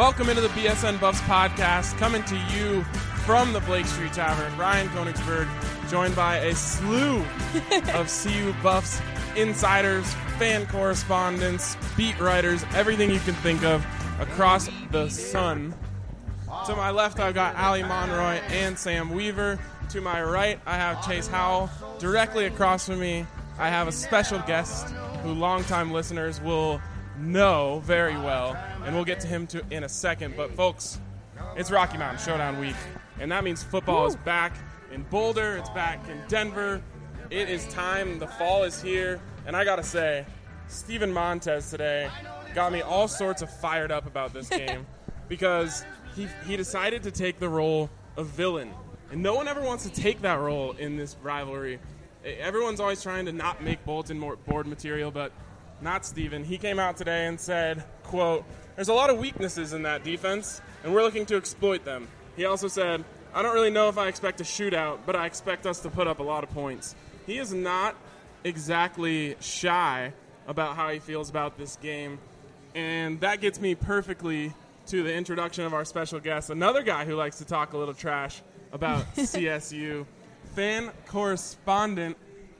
Welcome into the BSN Buffs podcast, coming to you from the Blake Street Tavern. Ryan Koenigsberg, joined by a slew of CU Buffs insiders, fan correspondents, beat writers, everything you can think of across the sun. To my left, I've got Ali Monroy and Sam Weaver. To my right, I have Chase Howell. Directly across from me, I have a special guest who longtime listeners will know very well, and we'll get to him to in a second. But folks, it's Rocky Mountain Showdown week, and that means football is back in Boulder. It's back in Denver. It is time. The fall is here, and I gotta say, Steven Montez today got me all sorts of fired up about this game because he he decided to take the role of villain, and no one ever wants to take that role in this rivalry. Everyone's always trying to not make Bolton more board material, but not Steven. He came out today and said, quote, there's a lot of weaknesses in that defense, and we're looking to exploit them. He also said, I don't really know if I expect a shootout, but I expect us to put up a lot of points. He is not exactly shy about how he feels about this game, and that gets me perfectly to the introduction of our special guest, another guy who likes to talk a little trash about CSU, fan correspondent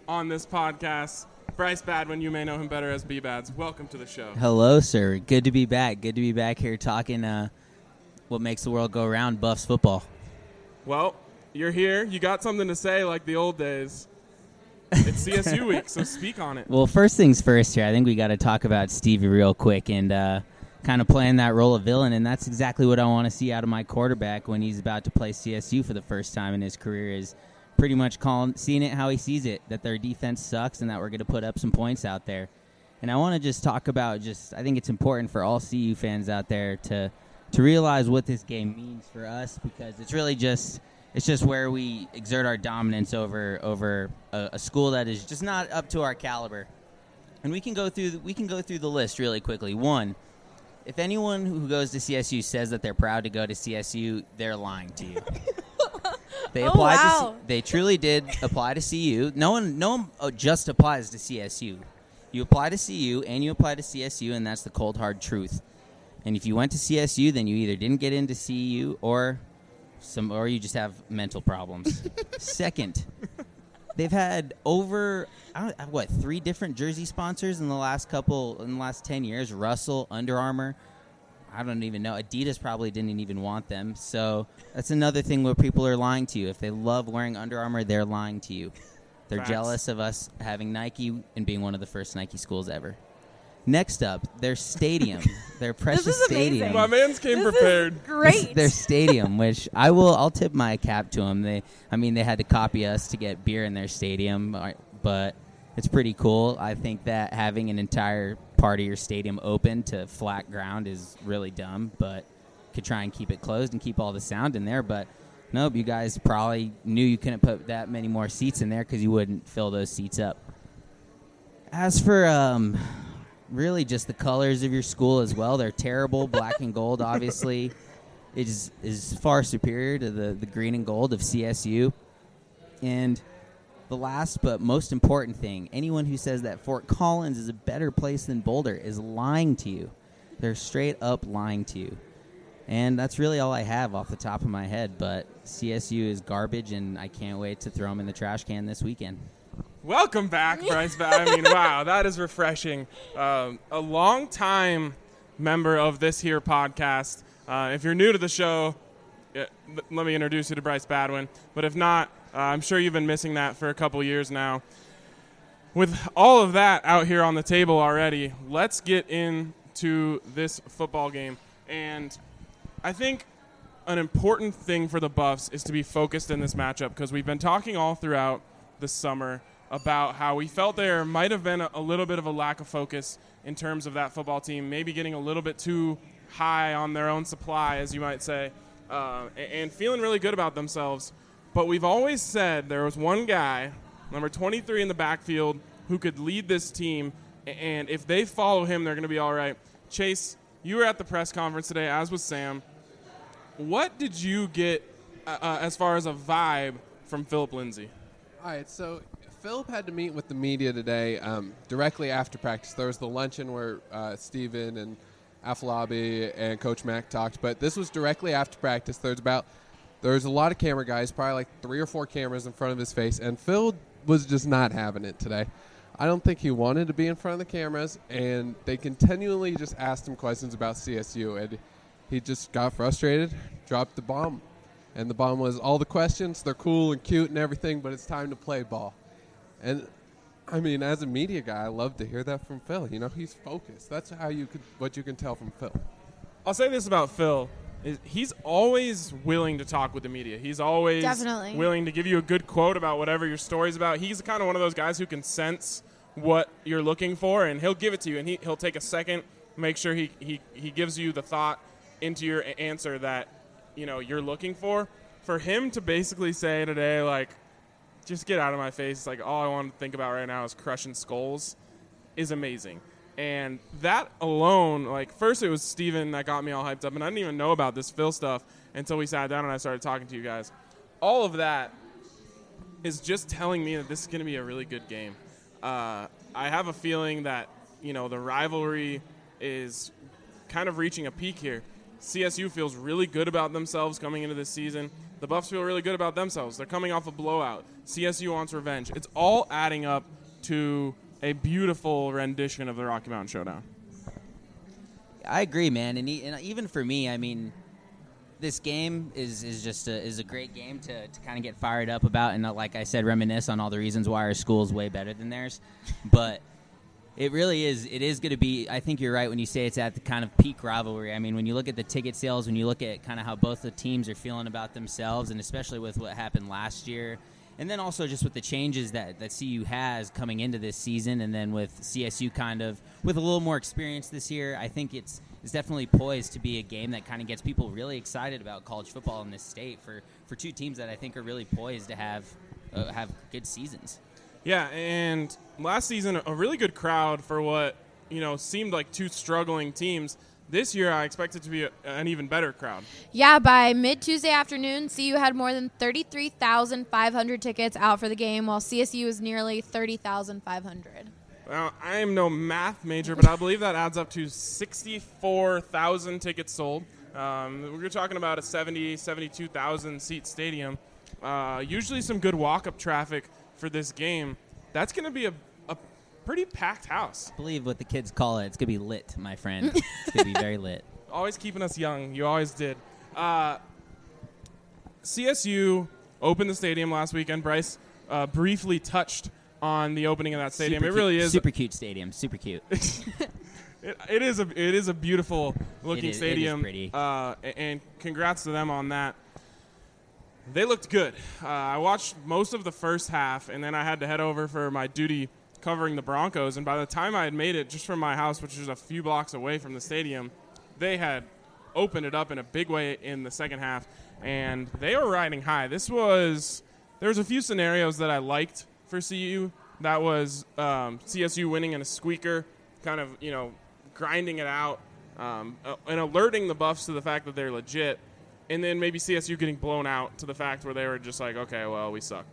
on this podcast, Bryce Badwin. You may know him better as B Bads. Welcome to the show. Hello, sir. Good to be back. Good to be back here talking uh, what makes the world go round, Buffs football. Well, you're here. You got something to say like the old days. It's CSU week, so speak on it. Well, first things first here, I think we got to talk about Stevie real quick and uh, kind of playing that role of villain, and that's exactly what I want to see out of my quarterback when he's about to play CSU for the first time in his career is pretty much calling, seeing it how he sees it, that their defense sucks and that we're going to put up some points out there. And I want to just talk about just I think it's important for all CU fans out there to to realize what this game means for us because it's really just it's just where we exert our dominance over over a, a school that is just not up to our caliber. And we can go through we can go through the list really quickly. One, if anyone who goes to CSU says that they're proud to go to CSU, they're lying to you. They Oh, applied wow. to C- they truly did apply to CU. No one no one uh, just applies to CSU. You apply to CU and you apply to CSU and that's the cold hard truth. And if you went to CSU then you either didn't get into CU or some or you just have mental problems. Second, they've had over I don't, what three different jersey sponsors in the last couple in the last 10 years russell under armour i don't even know adidas probably didn't even want them so that's another thing where people are lying to you if they love wearing under armour they're lying to you they're Facts. jealous of us having nike and being one of the first nike schools ever next up their stadium their precious is amazing. stadium My man's came This prepared. is great. their stadium, which I will, I'll tip my cap to them. They, I mean, they had to copy us to get beer in their stadium, uh, but it's pretty cool. I think that having an entire part of your stadium open to flat ground is really dumb, but could try and keep it closed and keep all the sound in there. But nope, you guys probably knew you couldn't put that many more seats in there because you wouldn't fill those seats up. As for um, really just the colors of your school as well, they're terrible. Black and gold, obviously, is is far superior to the the green and gold of CSU. And the last but most important thing, anyone who says that Fort Collins is a better place than Boulder is lying to you. They're straight up lying to you. And that's really all I have off the top of my head. But CSU is garbage, and I can't wait to throw them in the trash can this weekend. Welcome back, Bryce. I mean, wow, that is refreshing. Um, a long time member of this here podcast. Uh, if you're new to the show, let me introduce you to Bryce Badwin. But if not, uh, I'm sure you've been missing that for a couple years now. With all of that out here on the table already, let's get into this football game. And I think an important thing for the Buffs is to be focused in this matchup because we've been talking all throughout the summer about how we felt there might have been a, little bit of a lack of focus in terms of that football team, maybe getting a little bit too high on their own supply, as you might say, uh, and feeling really good about themselves. But we've always said there was one guy, number 23 in the backfield, who could lead this team, and if they follow him, they're going to be all right. Chase, you were at the press conference today, as was Sam. What did you get uh, uh, as far as a vibe from Philip Lindsay? All right, so Philip had to meet with the media today um, directly after practice. There was the luncheon where uh, Steven and Afolabi and Coach Mac talked, but this was directly after practice. There's about there's a lot of camera guys, probably like three or four cameras in front of his face, and Phil was just not having it today. I don't think he wanted to be in front of the cameras, and they continually just asked him questions about CSU, and he just got frustrated, dropped the bomb, and the bomb was all the questions. They're cool and cute and everything, but it's time to play ball. And I mean, as a media guy, I love to hear that from Phil. You know, he's focused. That's how you could what you can tell from Phil. I'll say this about Phil: is he's always willing to talk with the media. He's always Definitely. willing to give you a good quote about whatever your story's about. He's kind of one of those guys who can sense what you're looking for, and he'll give it to you. And he, he'll take a second, make sure he, he, he gives you the thought into your answer that you know you're looking for. For him to basically say today, like, just get out of my face. Like all I want to think about right now is crushing skulls is amazing. And that alone, like first it was Steven that got me all hyped up, and I didn't even know about this Phil stuff until we sat down and I started talking to you guys. All of that is just telling me that this is going to be a really good game. Uh, I have a feeling that you know the rivalry is kind of reaching a peak here. CSU feels really good about themselves coming into this season. The Buffs feel really good about themselves. They're coming off a blowout. CSU wants revenge. It's all adding up to a beautiful rendition of the Rocky Mountain Showdown. I agree, man, and, e- and even for me, I mean, this game is, is just a, is a great game to, to kind of get fired up about, and uh, like I said, reminisce on all the reasons why our school is way better than theirs. But it really is. It is going to be. I think you're right when you say it's at the kind of peak rivalry. I mean, when you look at the ticket sales, when you look at kind of how both the teams are feeling about themselves, and especially with what happened last year, and then also just with the changes that that CU has coming into this season, and then with CSU kind of with a little more experience this year, I think it's it's definitely poised to be a game that kind of gets people really excited about college football in this state for for two teams that I think are really poised to have uh, have good seasons. Yeah, and last season a really good crowd for what you know seemed like two struggling teams. This year, I expect it to be a, an even better crowd. Yeah, by mid Tuesday afternoon, CU had more than 33,500 tickets out for the game, while CSU is nearly 30,500. Now, I am no math major, but I believe that adds up to 64,000 tickets sold. Um, we're talking about a 70, 72,000 seat stadium. Uh, usually, some good walk up traffic for this game. That's going to be a pretty packed house. I believe what the kids call it. It's gonna be lit, my friend. it's gonna be very lit. always keeping us young. You always did. Uh, CSU opened the stadium last weekend. Bryce uh, briefly touched on the opening of that stadium. Super it cute- really is. super cute stadium. Super cute. It, it is a it is a beautiful looking It is- it is stadium. pretty. Uh, and congrats to them on that. They looked good. Uh, I watched most of the first half, and then I had to head over for my duty covering the Broncos. And by the time I had made it just from my house, which is a few blocks away from the stadium, they had opened it up in a big way in the second half, and they were riding high. This was there was a few scenarios that I liked for CU. That was um, CSU winning in a squeaker, kind of you know grinding it out um, and alerting the Buffs to the fact that they're legit, and then maybe CSU getting blown out to the fact where they were just like, okay, well we suck.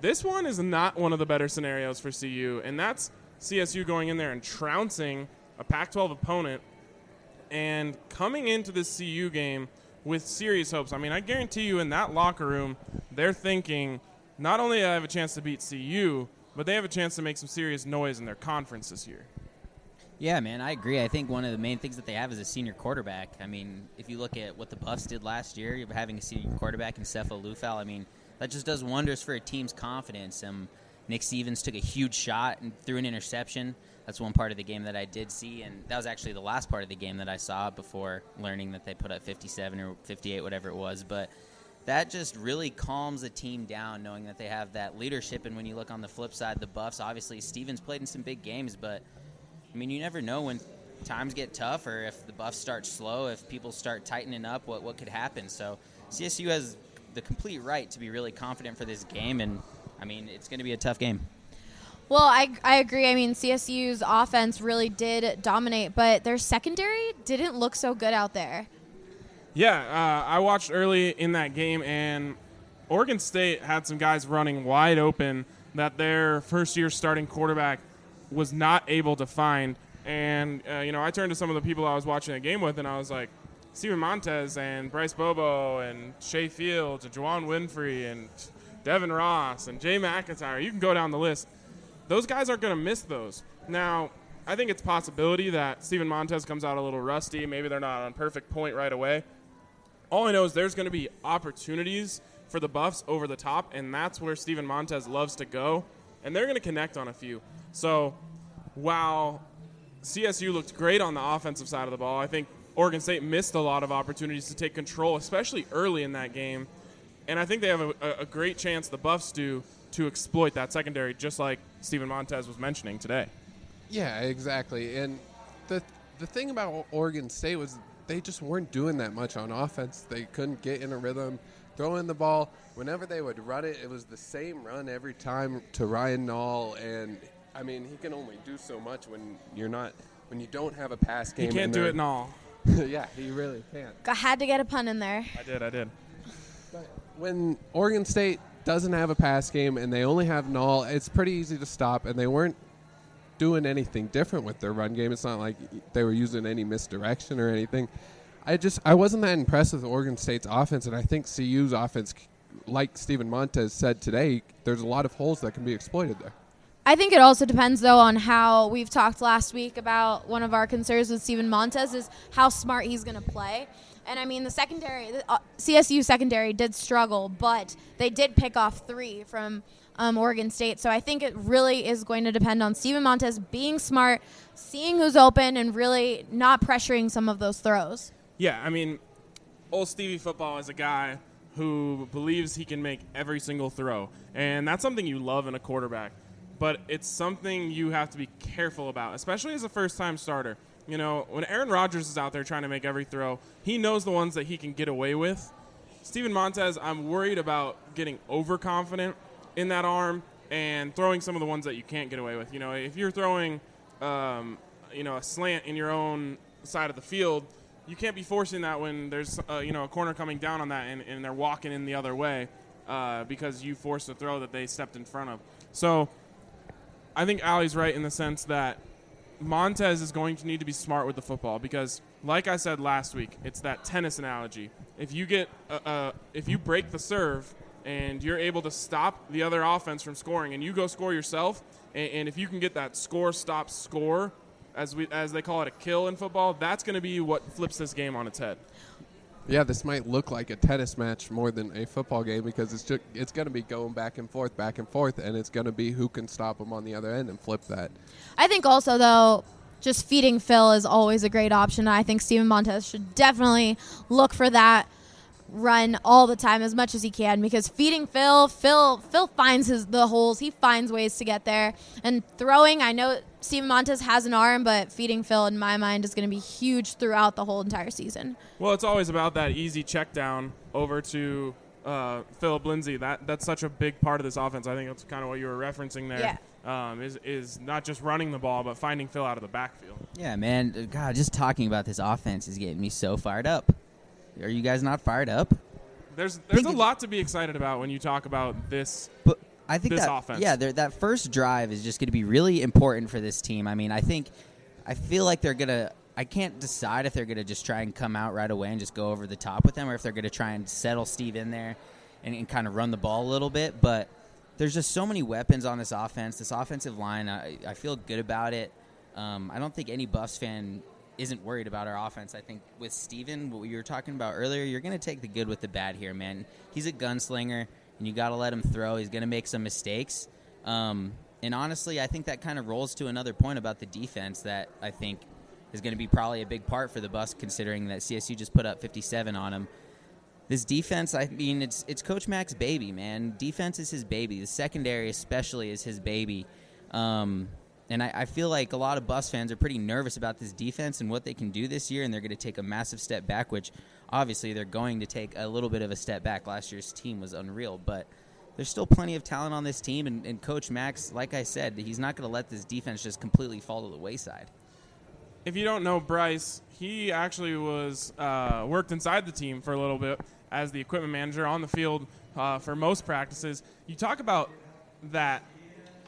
This one is not one of the better scenarios for CU, and that's CSU going in there and trouncing a Pac 12 opponent and coming into this CU game with serious hopes. I mean, I guarantee you in that locker room, they're thinking not only do I have a chance to beat CU, but they have a chance to make some serious noise in their conference this year. Yeah, man, I agree. I think one of the main things that they have is a senior quarterback. I mean, if you look at what the Buffs did last year, having a senior quarterback in Sefo Liufau, I mean, that just does wonders for a team's confidence. Um, Nick Stevens took a huge shot and threw an interception. That's one part of the game that I did see, and that was actually the last part of the game that I saw before learning that they put up 57 or 58, whatever it was. But that just really calms a team down knowing that they have that leadership. And when you look on the flip side, the Buffs, obviously, Stevens played in some big games, but I mean, you never know when times get tough or if the Buffs start slow, if people start tightening up, what, what could happen. So CSU has the complete right to be really confident for this game, and I mean, it's going to be a tough game. Well, I, I agree. I mean, CSU's offense really did dominate, but their secondary didn't look so good out there. Yeah, uh, I watched early in that game, and Oregon State had some guys running wide open that their first year starting quarterback was not able to find. And uh, you know, I turned to some of the people I was watching the game with, and I was like, Steven Montez and Bryce Bobo and Shay Fields and Juwann Winfree and Devin Ross and Jay MacIntyre. You can go down the list. Those guys aren't going to miss those. Now, I think it's possibility that Steven Montez comes out a little rusty. Maybe they're not on perfect point right away. All I know is there's going to be opportunities for the Buffs over the top, and that's where Steven Montez loves to go, and they're going to connect on a few. So while CSU looked great on the offensive side of the ball, I think Oregon State missed a lot of opportunities to take control, especially early in that game. And I think they have a, a great chance, the Buffs do, to exploit that secondary, just like Steven Montez was mentioning today. Yeah, exactly. And the the thing about Oregon State was they just weren't doing that much on offense. They couldn't get in a rhythm, throwing the ball. Whenever they would run it, it was the same run every time to Ryan Nall. And I mean, he can only do so much when you're not when you don't have a pass game. He can't do it in all. yeah, he really can't. I had to get a pun in there. I did, I did. when Oregon State doesn't have a pass game and they only have Nall, it's pretty easy to stop. And they weren't doing anything different with their run game. It's not like they were using any misdirection or anything. I just I wasn't that impressed with Oregon State's offense, and I think CU's offense, like Steven Montez said today, there's a lot of holes that can be exploited there. I think it also depends, though, on how we've talked last week about one of our concerns with Steven Montez is how smart he's going to play. And I mean, the secondary, the, uh, CSU secondary did struggle, but they did pick off three from um, Oregon State. So I think it really is going to depend on Steven Montez being smart, seeing who's open, and really not pressuring some of those throws. Yeah, I mean, old Stevie football is a guy who believes he can make every single throw, and that's something you love in a quarterback. But it's something you have to be careful about, especially as a first-time starter. You know, when Aaron Rodgers is out there trying to make every throw, he knows the ones that he can get away with. Steven Montez, I'm worried about getting overconfident in that arm and throwing some of the ones that you can't get away with. You know, if you're throwing, um, you know, a slant in your own side of the field, you can't be forcing that when there's, uh, you know, a corner coming down on that and, and they're walking in the other way uh, because you forced a throw that they stepped in front of. So I think Ali's right in the sense that Montez is going to need to be smart with the football because, like I said last week, it's that tennis analogy. If you get, uh, uh, if you break the serve and you're able to stop the other offense from scoring, and you go score yourself, and, and if you can get that score, stop, score, as we as they call it a kill in football, that's going to be what flips this game on its head. Yeah, this might look like a tennis match more than a football game because it's just, it's going to be going back and forth, back and forth, and it's going to be who can stop them on the other end and flip that. I think also though, just feeding Phil is always a great option. I think Steven Montez should definitely look for that run all the time as much as he can because feeding Phil, Phil Phil finds his the holes. He finds ways to get there. And throwing, I know Steven Montez has an arm, but feeding Phil in my mind is going to be huge throughout the whole entire season. Well, it's always about that easy check down over to uh, Philip Lindsay. That that's such a big part of this offense. I think that's kind of what you were referencing there. Um, is is not just running the ball, but finding Phil out of the backfield. Yeah, man. Uh, God, just talking about this offense is getting me so fired up. Are you guys not fired up? There's there's Think a lot to be excited about when you talk about this. But I think that offense. yeah, that first drive is just going to be really important for this team. I mean, I think I feel like they're gonna. I can't decide if they're gonna just try and come out right away and just go over the top with them, or if they're gonna try and settle Steve in there and, and kind of run the ball a little bit. But there's just so many weapons on this offense. This offensive line, I, I feel good about it. Um, I don't think any Buffs fan isn't worried about our offense. I think with Steven, what you were talking about earlier, you're going to take the good with the bad here, man. He's a gunslinger, and you got to let him throw. He's going to make some mistakes. Um, and honestly, I think that kind of rolls to another point about the defense that I think is going to be probably a big part for the Buffs, considering that CSU just put up 57 on them. This defense, I mean, it's it's Coach Mac's baby, man. Defense is his baby. The secondary, especially, is his baby. Um, and I, I feel like a lot of Buffs fans are pretty nervous about this defense and what they can do this year, and they're going to take a massive step back, which obviously they're going to take a little bit of a step back. Last year's team was unreal, but there's still plenty of talent on this team, and, and Coach Max, like I said, he's not going to let this defense just completely fall to the wayside. If you don't know Bryce, he actually was uh, worked inside the team for a little bit as the equipment manager on the field uh, for most practices. You talk about that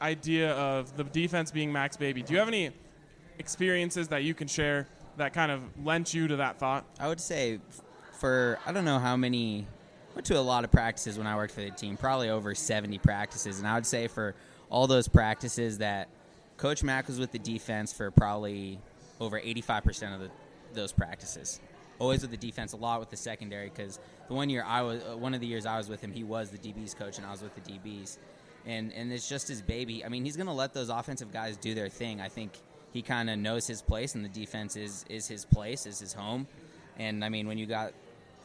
idea of the defense being Mac's Baby. Do you have any experiences that you can share that kind of lent you to that thought? I would say for I don't know how many went to a lot of practices when I worked for the team, probably over 70 practices, and I would say for all those practices that Coach Mac was with the defense for probably over 85% of the, those practices. Always with the defense, a lot with the secondary because the one year I was, uh, one of the years I was with him, he was the DBs coach and I was with the DBs, and and it's just his baby. I mean, he's going to let those offensive guys do their thing. I think he kind of knows his place, and the defense is is his place, is his home. And I mean, when you got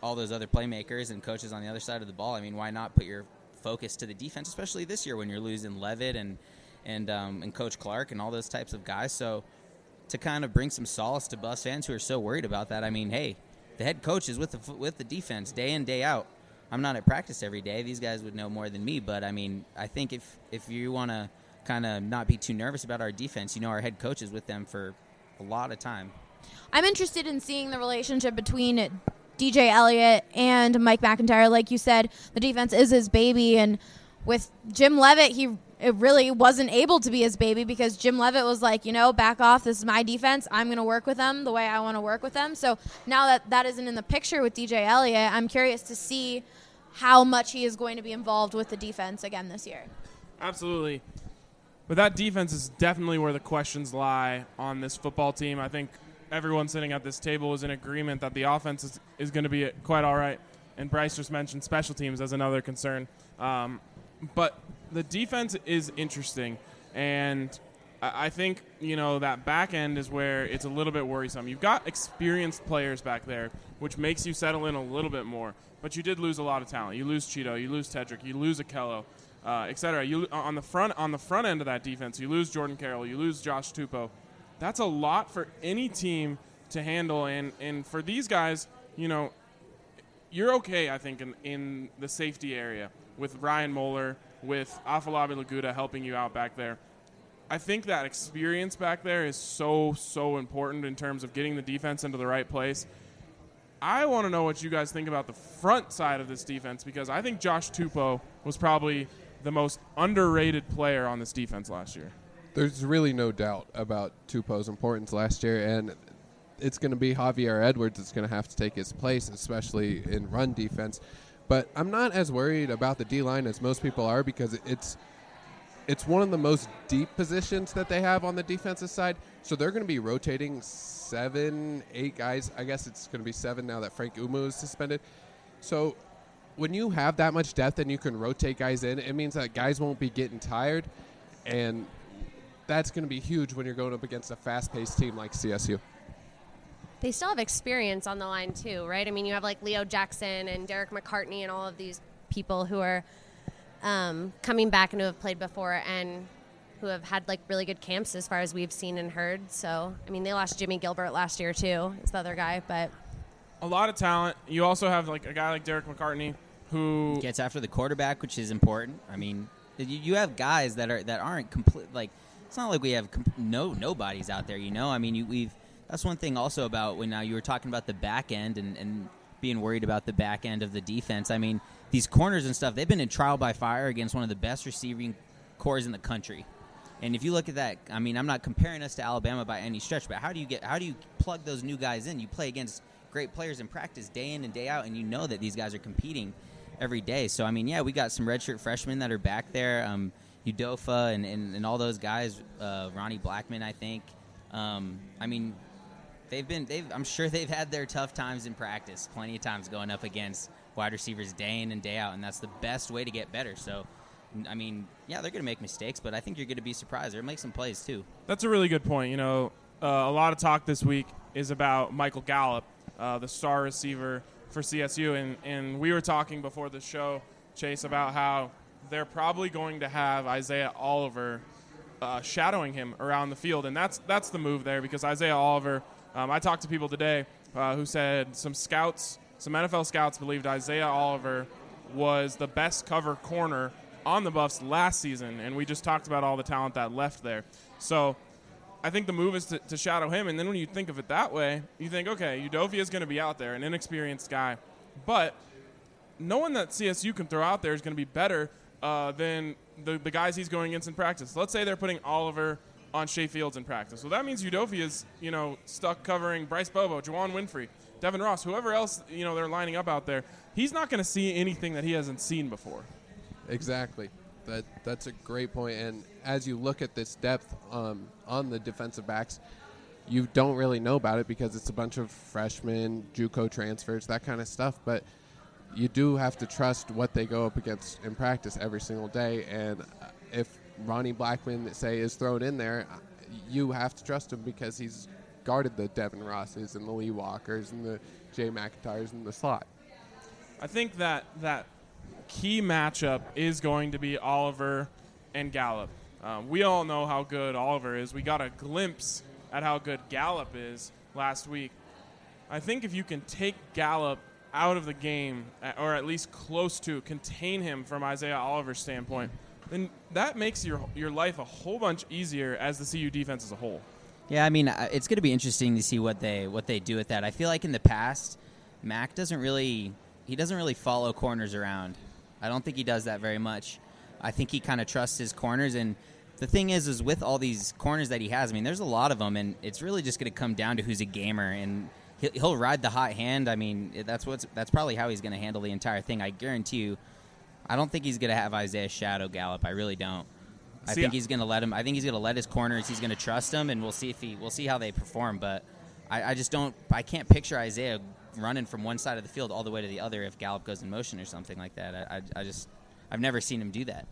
all those other playmakers and coaches on the other side of the ball, I mean, why not put your focus to the defense, especially this year when you're losing Leavitt and and um, and Coach Clark and all those types of guys. So to kind of bring some solace to Buffs fans who are so worried about that, I mean, hey, the head coach is with the with the defense day in day out. I'm not at practice every day. These guys would know more than me, but I mean, I think if if you want to kind of not be too nervous about our defense, you know, our head coach is with them for a lot of time. I'm interested in seeing the relationship between DJ Eliot and Mike MacIntyre. Like you said, the defense is his baby, and with Jim Leavitt, he it really wasn't able to be his baby because Jim Leavitt was like, you know, back off. This is my defense. I'm going to work with them the way I want to work with them. So now that that isn't in the picture with DJ Eliot, I'm curious to see how much he is going to be involved with the defense again this year. Absolutely. But that defense is definitely where the questions lie on this football team. I think everyone sitting at this table is in agreement that the offense is, is going to be quite all right. And Bryce just mentioned special teams as another concern. Um, but the defense is interesting, and I think you know that back end is where it's a little bit worrisome. You've got experienced players back there, which makes you settle in a little bit more. But you did lose a lot of talent. You lose Chido, you lose Tedric, you lose Ahkello, uh, etc. You on the front on the front end of that defense, you lose Jordan Carrell, you lose Josh Tupou. That's a lot for any team to handle, and and for these guys, you know, you're okay. I think in in the safety area with Ryan Moeller, with Afolabi Laguda helping you out back there. I think that experience back there is so, so important in terms of getting the defense into the right place. I want to know what you guys think about the front side of this defense because I think Josh Tupou was probably the most underrated player on this defense last year. There's really no doubt about Tupou's importance last year, and it's going to be Javier Edwards that's going to have to take his place, especially in run defense. But I'm not as worried about the D line as most people are because it's it's one of the most deep positions that they have on the defensive side. So they're going to be rotating seven, eight guys. I guess it's going to be seven now that Frank Umu is suspended. So when you have that much depth and you can rotate guys in, it means that guys won't be getting tired, and that's going to be huge when you're going up against a fast-paced team like CSU they still have experience on the line too, right? I mean, you have like Leo Jackson and Derek McCartney and all of these people who are um, coming back and who have played before and who have had like really good camps as far as we've seen and heard. So, I mean, they lost Jimmie Gilbert last year too. It's the other guy, but a lot of talent. You also have like a guy like Derek McCartney who gets after the quarterback, which is important. I mean, you have guys that are that aren't complete. Like, it's not like we have comp- no nobodies out there. You know, I mean, you, we've that's one thing also about when now you were talking about the back end and, and being worried about the back end of the defense. I mean, these corners and stuff, they've been in trial by fire against one of the best receiving cores in the country. And if you look at that, I mean, I'm not comparing us to Alabama by any stretch, but how do you get how do you plug those new guys in? You play against great players in practice day in and day out, and you know that these guys are competing every day. So I mean, yeah, we got some redshirt freshmen that are back there, um, Udofa and, and, and all those guys, uh, Ronnie Blackmon, I think. Um, I mean, they've been they've I'm sure they've had their tough times in practice, plenty of times going up against wide receivers day in and day out, and that's the best way to get better. So. I mean, yeah, they're going to make mistakes, but I think you're going to be surprised. They're going to make some plays too. That's a really good point. You know, uh, a lot of talk this week is about Michael Gallup, uh, the star receiver for CSU, and and we were talking before the show, Chase, about how they're probably going to have Isaiah Oliver uh, shadowing him around the field, and that's that's the move there because Isaiah Oliver um, I talked to people today uh, who said some scouts, some NFL scouts believed Isaiah Oliver was the best cover corner on the Buffs last season, and we just talked about all the talent that left there. So I think the move is to, to shadow him, and then when you think of it that way, you think, okay, Udofia is going to be out there, an inexperienced guy, but no one that CSU can throw out there is going to be better uh, than the, the guys he's going against in practice. Let's say they're putting Oliver on Shay Fields in practice. So that means Udofia is, you know, stuck covering Bryce Bobo, Juwann Winfree, Devin Ross, whoever else, you know, they're lining up out there. He's not going to see anything that he hasn't seen before. Exactly. That that's a great point. And as you look at this depth um, on the defensive backs, you don't really know about it because it's a bunch of freshmen, JUCO transfers, that kind of stuff. But you do have to trust what they go up against in practice every single day. And uh, if Ronnie Blackmon, say, is thrown in there, you have to trust him because he's guarded the Devin Rosses and the Lee Walkers and the Jay MacIntyres in the slot. I think that that key matchup is going to be Oliver and Gallup. Um, we all know how good Oliver is. We got a glimpse at how good Gallup is last week. I think if you can take Gallup out of the game, or at least close to, contain him from Isaiah Oliver's standpoint, then that makes your your life a whole bunch easier as the CU defense as a whole. Yeah, I mean, uh, it's going to be interesting to see what they what they do with that. I feel like in the past, Mac doesn't really he doesn't really follow corners around. I don't think he does that very much. I think he kind of trusts his corners and the thing is is with all these corners that he has, I mean, there's a lot of them and it's really just going to come down to who's a gamer and he'll, he'll ride the hot hand. I mean, that's what's that's probably how he's going to handle the entire thing. I guarantee you I don't think he's going to have Isaiah Shadow Gallup. I really don't. I See, think he's going to let him. I think he's going to let his corners. He's going to trust them, and we'll see if he. We'll see how they perform. But I, I just don't. I can't picture Isaiah running from one side of the field all the way to the other if Gallup goes in motion or something like that. I, I, I just. I've never seen him do that.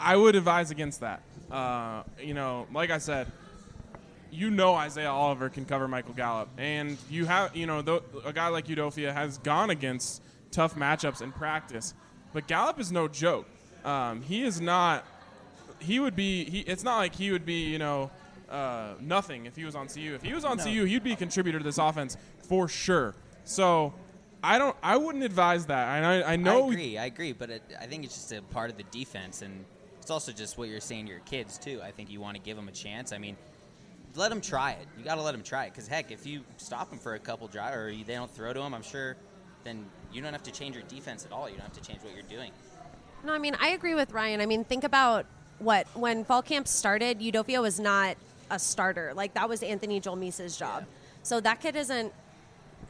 I would advise against that. Uh, you know, like I said, you know Isaiah Oliver can cover Michael Gallup, and you have you know th- a guy like Udofia has gone against tough matchups in practice, but Gallup is no joke. Um, he is not. He would be. He, it's not like he would be. You know. Uh, nothing if he was on CU. If he was on No. CU, he'd be a contributor to this offense for sure. So, I don't. I wouldn't advise that. And I, I know I agree. I agree, but it, I think it's just a part of the defense, and it's also just what you're saying to your kids too. I think you want to give them a chance. I mean, let them try it. You got to let them try it because heck, if you stop them for a couple drives or you, they don't throw to them, I'm sure then you don't have to change your defense at all. You don't have to change what you're doing. No, I mean I agree with Ryan. I mean think about what when fall camp started, Udofia was not a starter. Like that was Anthony Julmisse's job. So that kid isn't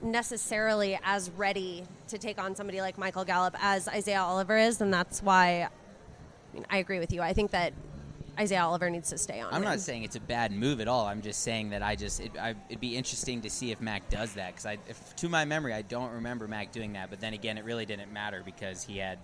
necessarily as ready to take on somebody like Michael Gallup as Isaiah Oliver is, and that's why I mean I agree with you. I think that Isaiah Oliver needs to stay on. I'm him. not saying it's a bad move at all. I'm just saying that I just it, I, it'd be interesting to see if Mac does that because I, if, to my memory, I don't remember Mac doing that. But then again, it really didn't matter because he had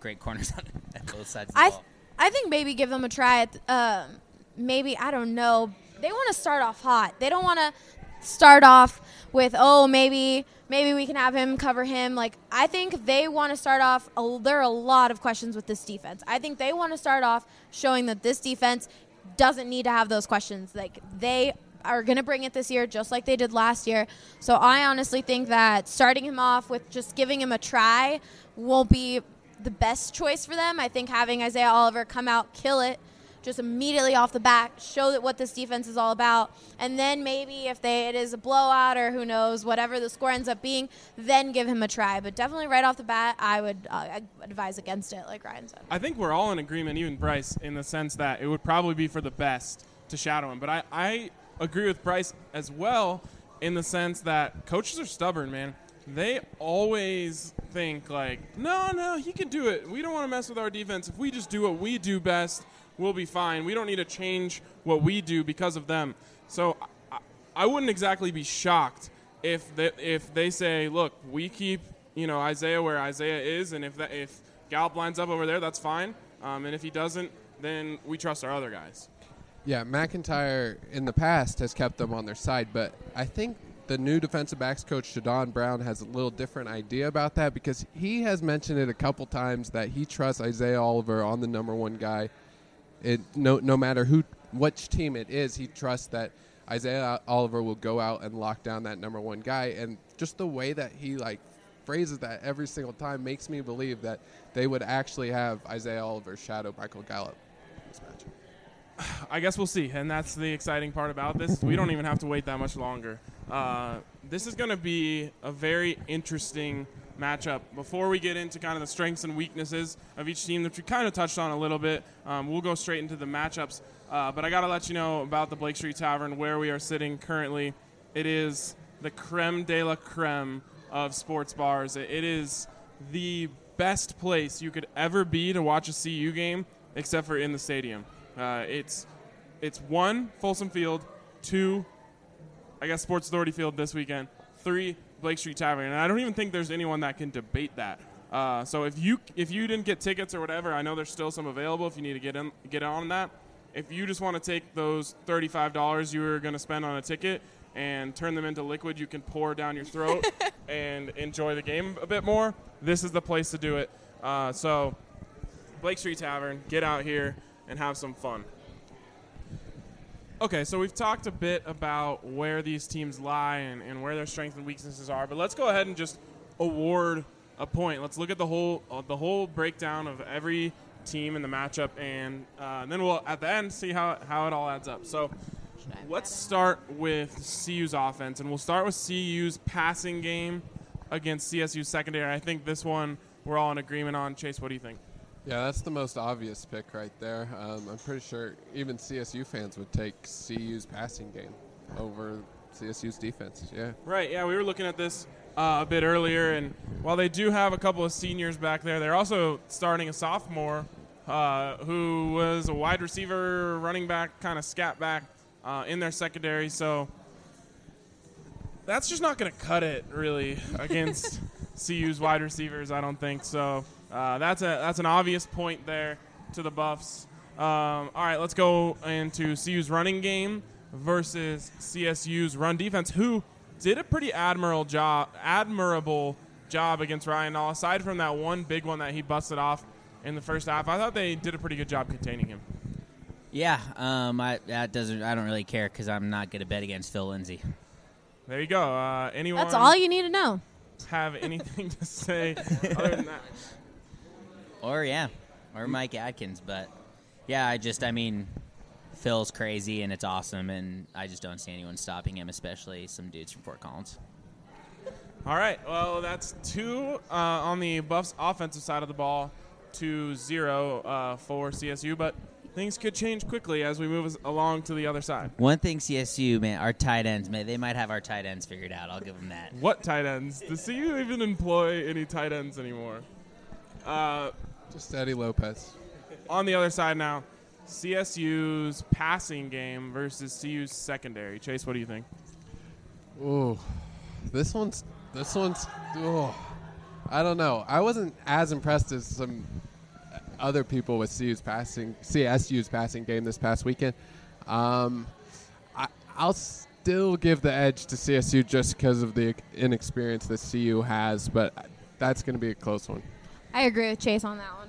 great corners on both sides of the I, ball. I think maybe give them a try. At, um, maybe I don't know. They want to start off hot. They don't want to start off with oh maybe maybe we can have him cover him. Like I think they want to start off. A, there are a lot of questions with this defense. I think they want to start off showing that this defense doesn't need to have those questions. Like they are going to bring it this year just like they did last year. So I honestly think that starting him off with just giving him a try won't be the best choice for them. I think having Isaiah Oliver come out, kill it, just immediately off the bat, show that what this defense is all about, and then maybe if they it is a blowout or who knows whatever the score ends up being, then give him a try. But definitely right off the bat, I would uh, advise against it, like Ryan said. I think we're all in agreement, even Bryce, in the sense that it would probably be for the best to shadow him. But I, I agree with Bryce as well in the sense that coaches are stubborn, man. They always think like, no, no, he can do it. We don't want to mess with our defense. If we just do what we do best, we'll be fine. We don't need to change what we do because of them. So I, I wouldn't exactly be shocked if they, if they say, look, we keep you know Isaiah where Isaiah is, and if that, if Gallup lines up over there, that's fine. Um, and if he doesn't, then we trust our other guys. Yeah, MacIntyre in the past has kept them on their side, but I think the new defensive backs coach ShaDon Brown has a little different idea about that because he has mentioned it a couple times that he trusts Isaiah Oliver on the number one guy. It no no matter who which team it is, he trusts that Isaiah Oliver will go out and lock down that number one guy, and just the way that he like phrases that every single time makes me believe that they would actually have Isaiah Oliver shadow Michael Gallup in this matchup. I guess we'll see, and that's the exciting part about this. We don't even have to wait that much longer. Uh, this is going to be a very interesting matchup. Before we get into kind of the strengths and weaknesses of each team, which we kind of touched on a little bit, um, we'll go straight into the matchups. Uh, but I got to let you know about the Blake Street Tavern, where we are sitting currently. It is the creme de la creme of sports bars. It is the best place you could ever be to watch a CU game, except for in the stadium. Uh, it's it's one Folsom Field, two, I guess Sports Authority Field this weekend, three Blake Street Tavern, and I don't even think there's anyone that can debate that. Uh, so if you if you didn't get tickets or whatever, I know there's still some available if you need to get in get on that. If you just want to take those thirty five dollars you were going to spend on a ticket and turn them into liquid you can pour down your throat and enjoy the game a bit more, this is the place to do it. Uh, so Blake Street Tavern, get out here and have some fun. Okay, so we've talked a bit about where these teams lie and, and where their strengths and weaknesses are, but let's go ahead and just award a point. Let's look at the whole uh, the whole breakdown of every team in the matchup, and, uh, then we'll at the end see how how it all adds up. So let's start with CU's offense, and we'll start with CU's passing game against CSU's secondary. I think this one we're all in agreement on. Chase, what do you think? Yeah, that's the most obvious pick right there. Um, I'm pretty sure even CSU fans would take CU's passing game over CSU's defense. Yeah. Right. Yeah, we were looking at this uh, a bit earlier, and while they do have a couple of seniors back there, they're also starting a sophomore uh, who was a wide receiver, running back, kind of scat back uh, in their secondary. So that's just not going to cut it really against CU's wide receivers. I don't think so. Uh, that's a that's an obvious point there to the Buffs. Um, all right, let's go into CU's running game versus CSU's run defense, who did a pretty admirable job, admirable job against Ryan Nall. Aside from that one big one that he busted off in the first half, I thought they did a pretty good job containing him. Yeah, um, I that doesn't. I don't really care because I'm not going to bet against Phil Lindsay. There you go. Uh, anyone? That's all you need to know. Have anything to say other than that? Or yeah, or Mike Atkins. But yeah, I just I mean, Phil's crazy and it's awesome, and I just don't see anyone stopping him, especially some dudes from Fort Collins. All right. Well, that's two uh, on the Buffs offensive side of the ball to zero uh, for CSU, but things could change quickly as we move along to the other side. One thing CSU, man, our tight ends, man, they might have our tight ends figured out. I'll give them that. What tight ends? Does CU even employ any tight ends anymore? Uh, Just Eddie Lopez. on the other side now, CSU's passing game versus CU's secondary. Chase, what do you think? Ooh, this one's this one's. Oh, I don't know. I wasn't as impressed as some other people with CU's passing CSU's passing game this past weekend. Um, I, I'll still give the edge to CSU just because of the inexperience that CU has, but that's going to be a close one. I agree with Chase on that one.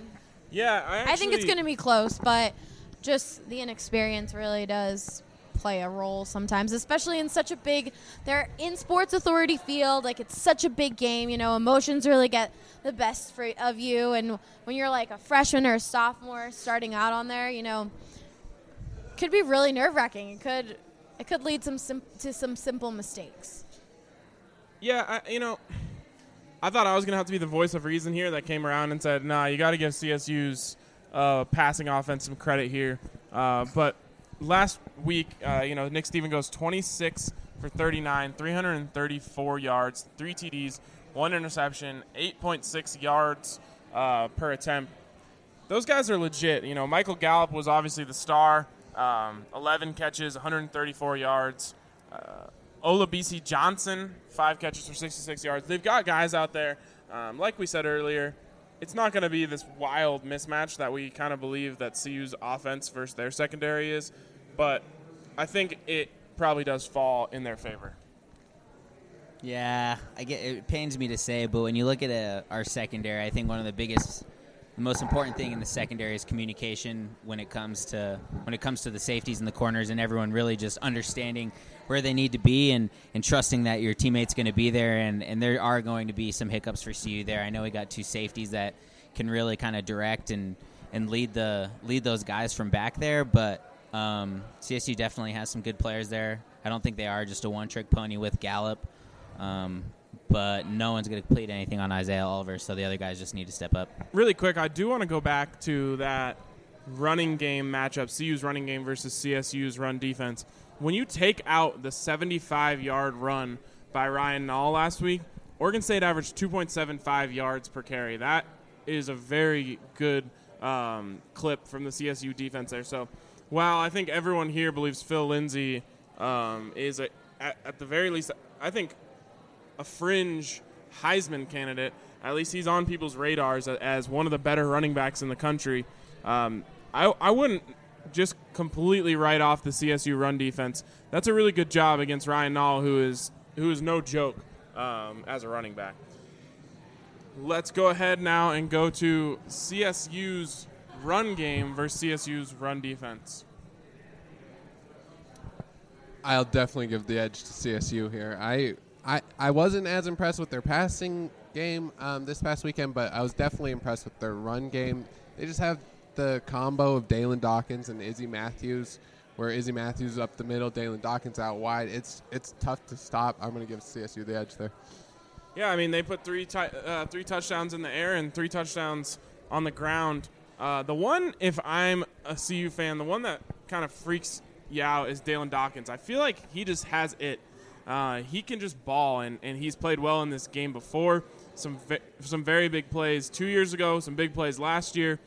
Yeah, I, I think it's going to be close, but just the inexperience really does play a role sometimes, especially in such a big. They're in Sports Authority Field, like it's such a big game. You know, emotions really get the best for, of you, and when you're like a freshman or a sophomore starting out on there, you know, could be really nerve wracking. It could it could lead some sim- to some simple mistakes. Yeah, I, you know, I thought I was going to have to be the voice of reason here that came around and said, nah, you got to give CSU's uh, passing offense some credit here. Uh, but last week, uh, you know, Nick Steven goes 26 for 39, 334 yards, three TDs, one interception, 8.6 yards uh, per attempt. Those guys are legit. You know, Michael Gallup was obviously the star, um, 11 catches, 134 yards. Olabisi Johnson, five catches for 66 yards. They've got guys out there. Um, like we said earlier, it's not going to be this wild mismatch that we kind of believe that CU's offense versus their secondary is, but I think it probably does fall in their favor. Yeah, I get it pains me to say, but when you look at uh, our secondary, I think one of the biggest, the most important thing in the secondary is communication when it comes to when it comes to the safeties and the corners, and everyone really just understanding where they need to be and, and trusting that your teammate's going to be there. And, and there are going to be some hiccups for CU there. I know we got two safeties that can really kind of direct and, and lead the lead those guys from back there, but um, CSU definitely has some good players there. I don't think they are just a one trick pony with Gallup. Um, but no one's going to complete anything on Isaiah Oliver, so the other guys just need to step up. Really quick, I do want to go back to that running game matchup, CU's running game versus CSU's run defense. When you take out the 75 yard run by Ryan Nall last week, Oregon State averaged 2.75 yards per carry. That is a very good um, clip from the CSU defense there. So, while I think everyone here believes Phil Lindsay um, is, a, at, at the very least, I think a fringe Heisman candidate. At least he's on people's radars as one of the better running backs in the country. Um, I, I wouldn't just completely right off the CSU run defense. That's a really good job against Ryan Nall, who is who is no joke um, as a running back. Let's go ahead now and go to CSU's run game versus CSU's run defense. I'll definitely give the edge to CSU here. I I, I wasn't as impressed with their passing game um, this past weekend, but I was definitely impressed with their run game. They just have the combo of Dalyn Dawkins and Izzy Matthews, where Izzy Matthews up the middle, Dalyn Dawkins out wide. It's it's tough to stop. I'm going to give CSU the edge there. Yeah, I mean they put three t- uh, three touchdowns in the air and three touchdowns on the ground. Uh, the one, if I'm a CU fan, the one that kind of freaks you out is Dalyn Dawkins. I feel like he just has it. Uh, he can just ball, and, and he's played well in this game before. Some ve- some very big plays two years ago, some big plays last year.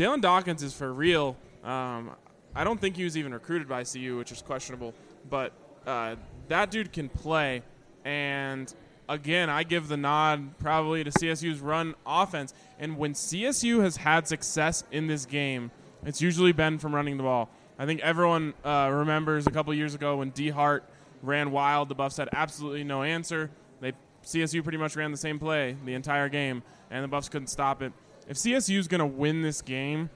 Dalyn Dawkins is for real. Um, I don't think he was even recruited by CU, which is questionable. But uh, that dude can play, and again, I give the nod probably to CSU's run offense. And when CSU has had success in this game, it's usually been from running the ball. I think everyone uh, remembers a couple years ago when Dee Hart ran wild. The Buffs had absolutely no answer. They CSU pretty much ran the same play the entire game, and the Buffs couldn't stop it. If CSU is going to win this game,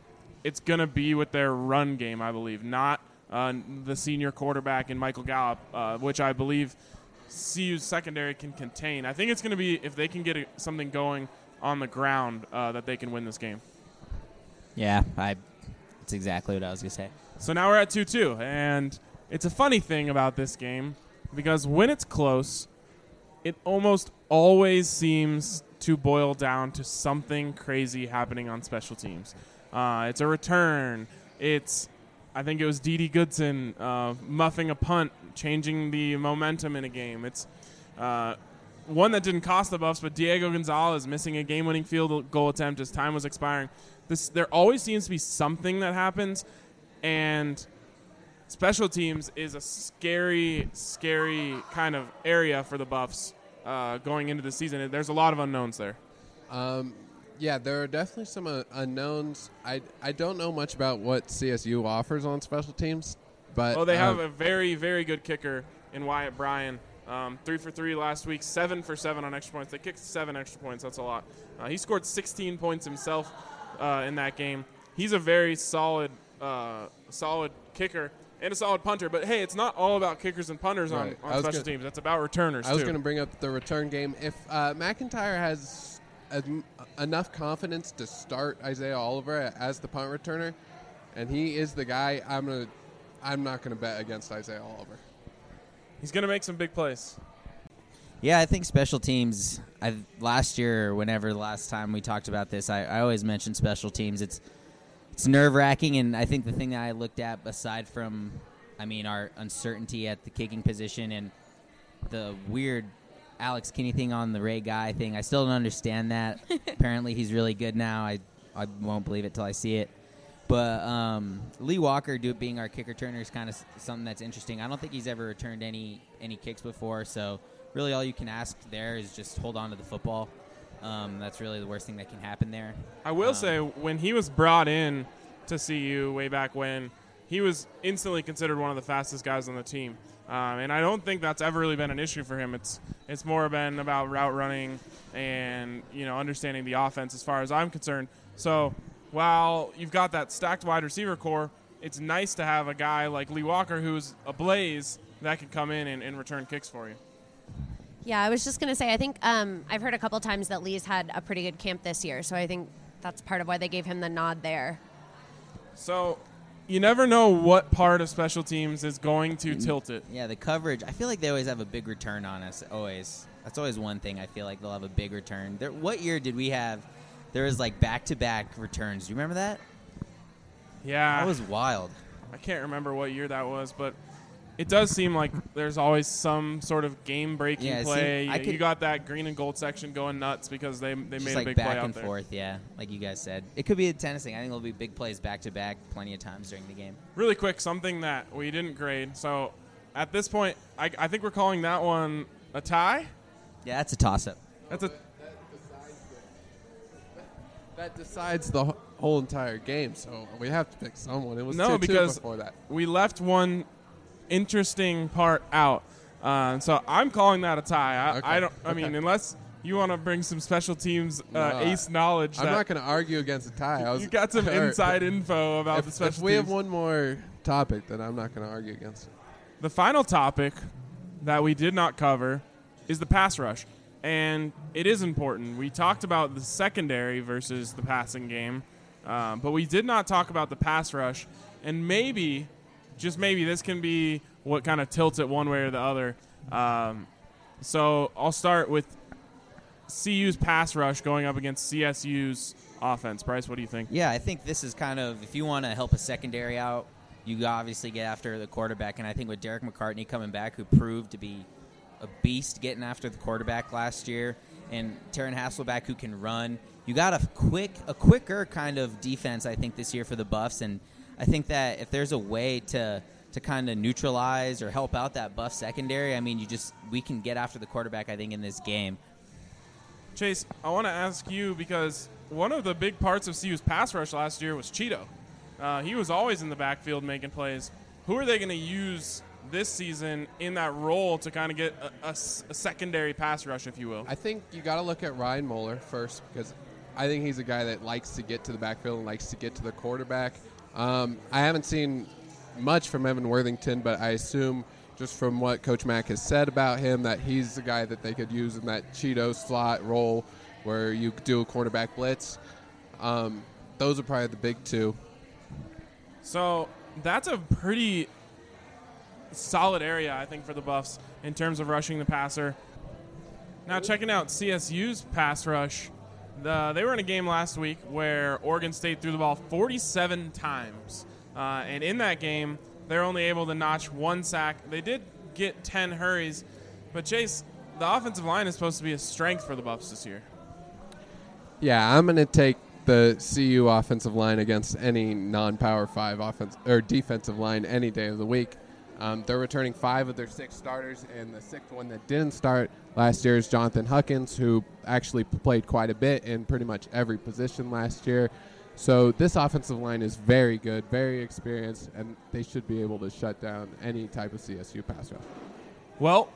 it's going to be with their run game, I believe, not uh, the senior quarterback in Michael Gallup, uh, which I believe CU's secondary can contain. I think it's going to be if they can get a, something going on the ground uh, that they can win this game. Yeah, I. That's exactly what I was gonna say. So now we're at two-two, and it's a funny thing about this game because when it's close, it almost always seems to boil down to something crazy happening on special teams. Uh, it's a return. It's, I think it was Dee Dee Goodson uh, muffing a punt, changing the momentum in a game. It's uh, one that didn't cost the Buffs, but Diego Gonzalez missing a game-winning field goal attempt as time was expiring. This, there always seems to be something that happens, and special teams is a scary, scary kind of area for the Buffs uh, going into the season. There's a lot of unknowns there. Um, yeah, there are definitely some uh, unknowns. I I don't know much about what CSU offers on special teams, but Well, they have um, a very, very good kicker in Wyatt Bryan. Um, three for three last week, seven for seven on extra points. They kicked seven extra points. That's a lot. Uh, he scored 16 points himself uh, in that game. He's a very solid, uh, solid kicker and a solid punter. But hey, it's not all about kickers and punters Right. on, I on special gonna- teams. It's about returners I was going to bring up the return game. If uh, MacIntyre has as enough confidence to start Isaiah Oliver as the punt returner, and he is the guy, I'm gonna, I'm not going to bet against Isaiah Oliver. He's going to make some big plays. Yeah, I think special teams. I last year, whenever the last time we talked about this, I, I always mention special teams. It's it's nerve wracking, and I think the thing that I looked at, aside from, I mean, our uncertainty at the kicking position and the weird Alex Kinney thing on the Ray Guy thing, I still don't understand that. Apparently, he's really good now. I I won't believe it till I see it. But um, Lee Walker do, being our kicker turner is kind of s- something that's interesting. I don't think he's ever returned any any kicks before, so really all you can ask there is just hold on to the football. Um, that's really the worst thing that can happen there. I will Um, say when he was brought in to CU way back when, he was instantly considered one of the fastest guys on the team. Um, and I don't think that's ever really been an issue for him. It's it's more been about route running and you know understanding the offense as far as I'm concerned. So while you've got that stacked wide receiver core, it's nice to have a guy like Lee Walker who's a blaze that can come in and, and return kicks for you. Yeah, I was just going to say, I think um, I've heard a couple times that Lee's had a pretty good camp this year, so I think that's part of why they gave him the nod there. So you never know what part of special teams is going to tilt it. Yeah, the coverage. I feel like they always have a big return on us. Always. That's always one thing I feel like they'll have a big return. There, what year did we have? There was like back to back returns. Do you remember that? Yeah, That was wild. I can't remember what year that was, but it does seem like there's always some sort of game breaking Yeah, it play. seemed- I you could- got that green and gold section going nuts because they they Just made like a big back play out and there. forth, yeah, like you guys said. It could be a tennis thing. I think there'll be big plays back to back plenty of times during the game. Really quick, something that we didn't grade. So at this point, I, I think we're calling that one a tie. Yeah, that's a toss up. That's a That decides the wh- whole entire game, so we have to pick someone. It was No, 2-2 because- before that. we left one interesting part out. Uh, so I'm calling that a tie. I, Okay, I don't. I mean, unless you want to bring some special teams uh, No, ace knowledge. I'm not going to argue against a tie. I was, you got some inside info about the special if we teams. have one more topic, then I'm not going to argue against it. The final topic that we did not cover is the pass rush. And it is important. We talked about the secondary versus the passing game, um, but we did not talk about the pass rush. And maybe, just maybe, this can be what kind of tilts it one way or the other. Um, so I'll start with CU's pass rush going up against CSU's offense. Bryce, what do you think? Yeah, I think this is kind of if you want to help a secondary out, you obviously get after the quarterback. And I think with Derek McCartney coming back, who proved to be a beast getting after the quarterback last year, and Taryn Hasselback who can run, you got a quick, a quicker kind of defense. I think this year for the Buffs, and I think that if there's a way to to kind of neutralize or help out that Buff secondary, I mean, you just we can get after the quarterback. I think in this game. Chase, I want to ask you because one of the big parts of CU's pass rush last year was Chido. Uh, he was always in the backfield making plays. Who are they going to use this season in that role to kind of get a secondary pass rush, if you will? I think you got to look at Ryan Moeller first because I think he's a guy that likes to get to the backfield and likes to get to the quarterback. Um, I haven't seen much from Evan Worthington, but I assume just from what Coach Mac has said about him that he's the guy that they could use in that Chido slot role where you do a quarterback blitz. Um, those are probably the big two. So that's a pretty solid area, I think, for the Buffs in terms of rushing the passer. Now, checking out CSU's pass rush, the, they were in a game last week where Oregon State threw the ball 47 times. Uh, and in that game, they're only able to notch one sack. They did get 10 hurries, but Chase, the offensive line is supposed to be a strength for the Buffs this year. Yeah, I'm going to take the CU offensive line against any non-power five offense or defensive line any day of the week. Um, they're returning five of their six starters, and the sixth one that didn't start last year is Jonathan Huckins, who actually played quite a bit in pretty much every position last year. So this offensive line is very good, very experienced, and they should be able to shut down any type of CSU pass rush. Well,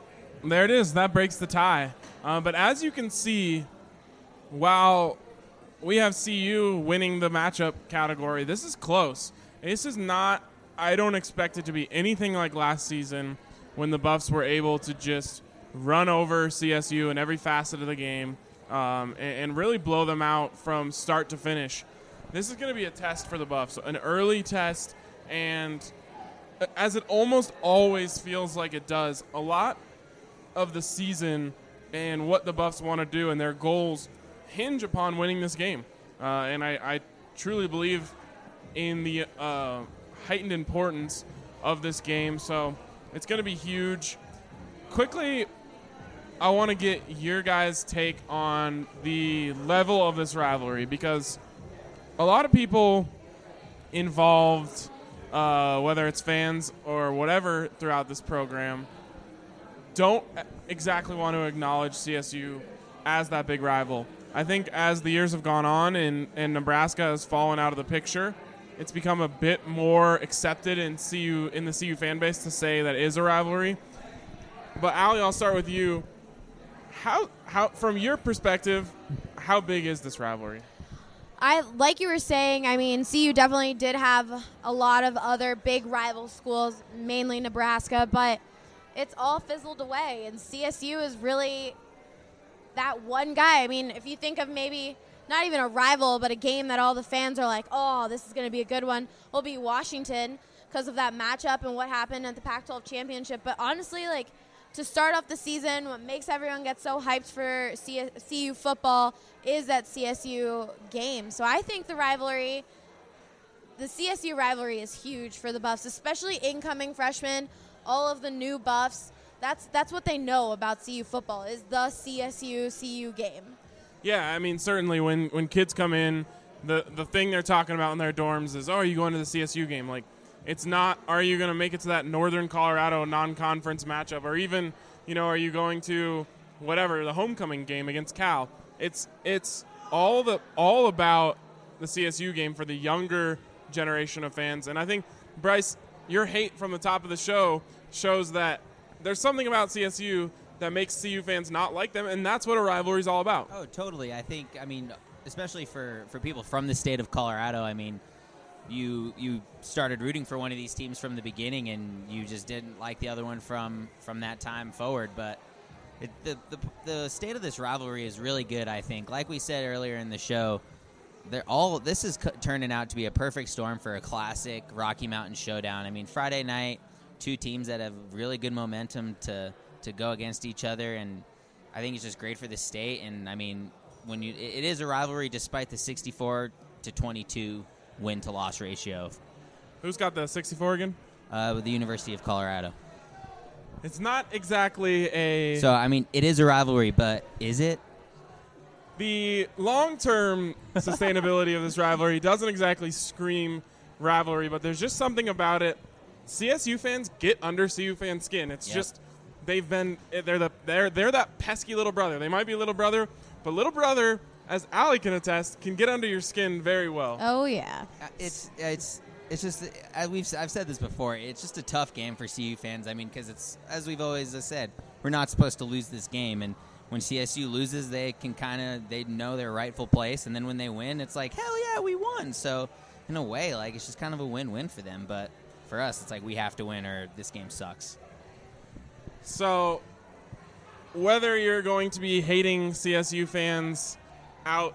there it is. That breaks the tie. Uh, but as you can see, while we have CU winning the matchup category, this is close. This is not, I don't expect it to be anything like last season when the Buffs were able to just run over CSU in every facet of the game um, and, and really blow them out from start to finish. This is going to be a test for the Buffs, an early test, and as it almost always feels like it does, a lot of the season and what the Buffs want to do and their goals hinge upon winning this game. Uh, and I, I truly believe in the uh, heightened importance of this game. So it's going to be huge. Quickly, I want to get your guys' take on the level of this rivalry because a lot of people involved, uh, whether it's fans or whatever, throughout this program, don't exactly want to acknowledge CSU as that big rival. I think as the years have gone on and, and Nebraska has fallen out of the picture, it's become a bit more accepted in CU in the CU fan base to say that is a rivalry. But Ali, I'll start with you. How how from your perspective, how big is this rivalry? I like you were saying. I mean, CU definitely did have a lot of other big rival schools, mainly Nebraska, but it's all fizzled away. And CSU is really that one guy. I mean, if you think of maybe not even a rival, but a game that all the fans are like, "Oh, this is going to be a good one," will be Washington because of that matchup and what happened at the Pac-12 championship. But honestly, like to start off the season, what makes everyone get so hyped for C- CU football is that CSU game. So I think the rivalry, the CSU rivalry, is huge for the Buffs, especially incoming freshmen, all of the new Buffs. That's that's what they know about CU football is the CSU CU game. Yeah, I mean certainly when when kids come in, the the thing they're talking about in their dorms is, "Oh, are you going to the CSU game?" Like it's not are you going to make it to that Northern Colorado non-conference matchup or even, you know, are you going to whatever, the homecoming game against Cal? It's it's all the all about the CSU game for the younger generation of fans. And I think Bryce, your hate from the top of the show shows that there's something about CSU that makes CU fans not like them, and that's what a rivalry is all about. Oh, totally. I think. I mean, especially for for people from the state of Colorado. I mean, you you started rooting for one of these teams from the beginning, and you just didn't like the other one from from that time forward. But it, the, the the state of this rivalry is really good. I think, like we said earlier in the show, they're all this is c- turning out to be a perfect storm for a classic Rocky Mountain showdown. I mean, Friday night, two teams that have really good momentum to to go against each other, and I think it's just great for the state. And I mean, when you it, is a rivalry despite the 64 to 22 win to loss ratio Who's got the 64 again? uh, with the University of Colorado. It's not exactly a So I mean, it is a rivalry, but is it? the long-term sustainability of this rivalry doesn't exactly scream rivalry, but there's just something about it. CSU fans get under CU fan skin. It's Yep. just they've been they're the they're they're that pesky little brother. They might be little brother, but little brother, as Ali can attest, can get under your skin very well. Oh yeah. Uh, It's it's it's just uh, we've I've said this before. It's just a tough game for CU fans. I mean, because it's as we've always said, we're not supposed to lose this game, and when CSU loses, they can kind of they know their rightful place, and then when they win, it's like hell yeah, we won. So in a way, like it's just kind of a win-win for them. But for us, it's like we have to win, or this game sucks. So, whether you're going to be hating CSU fans out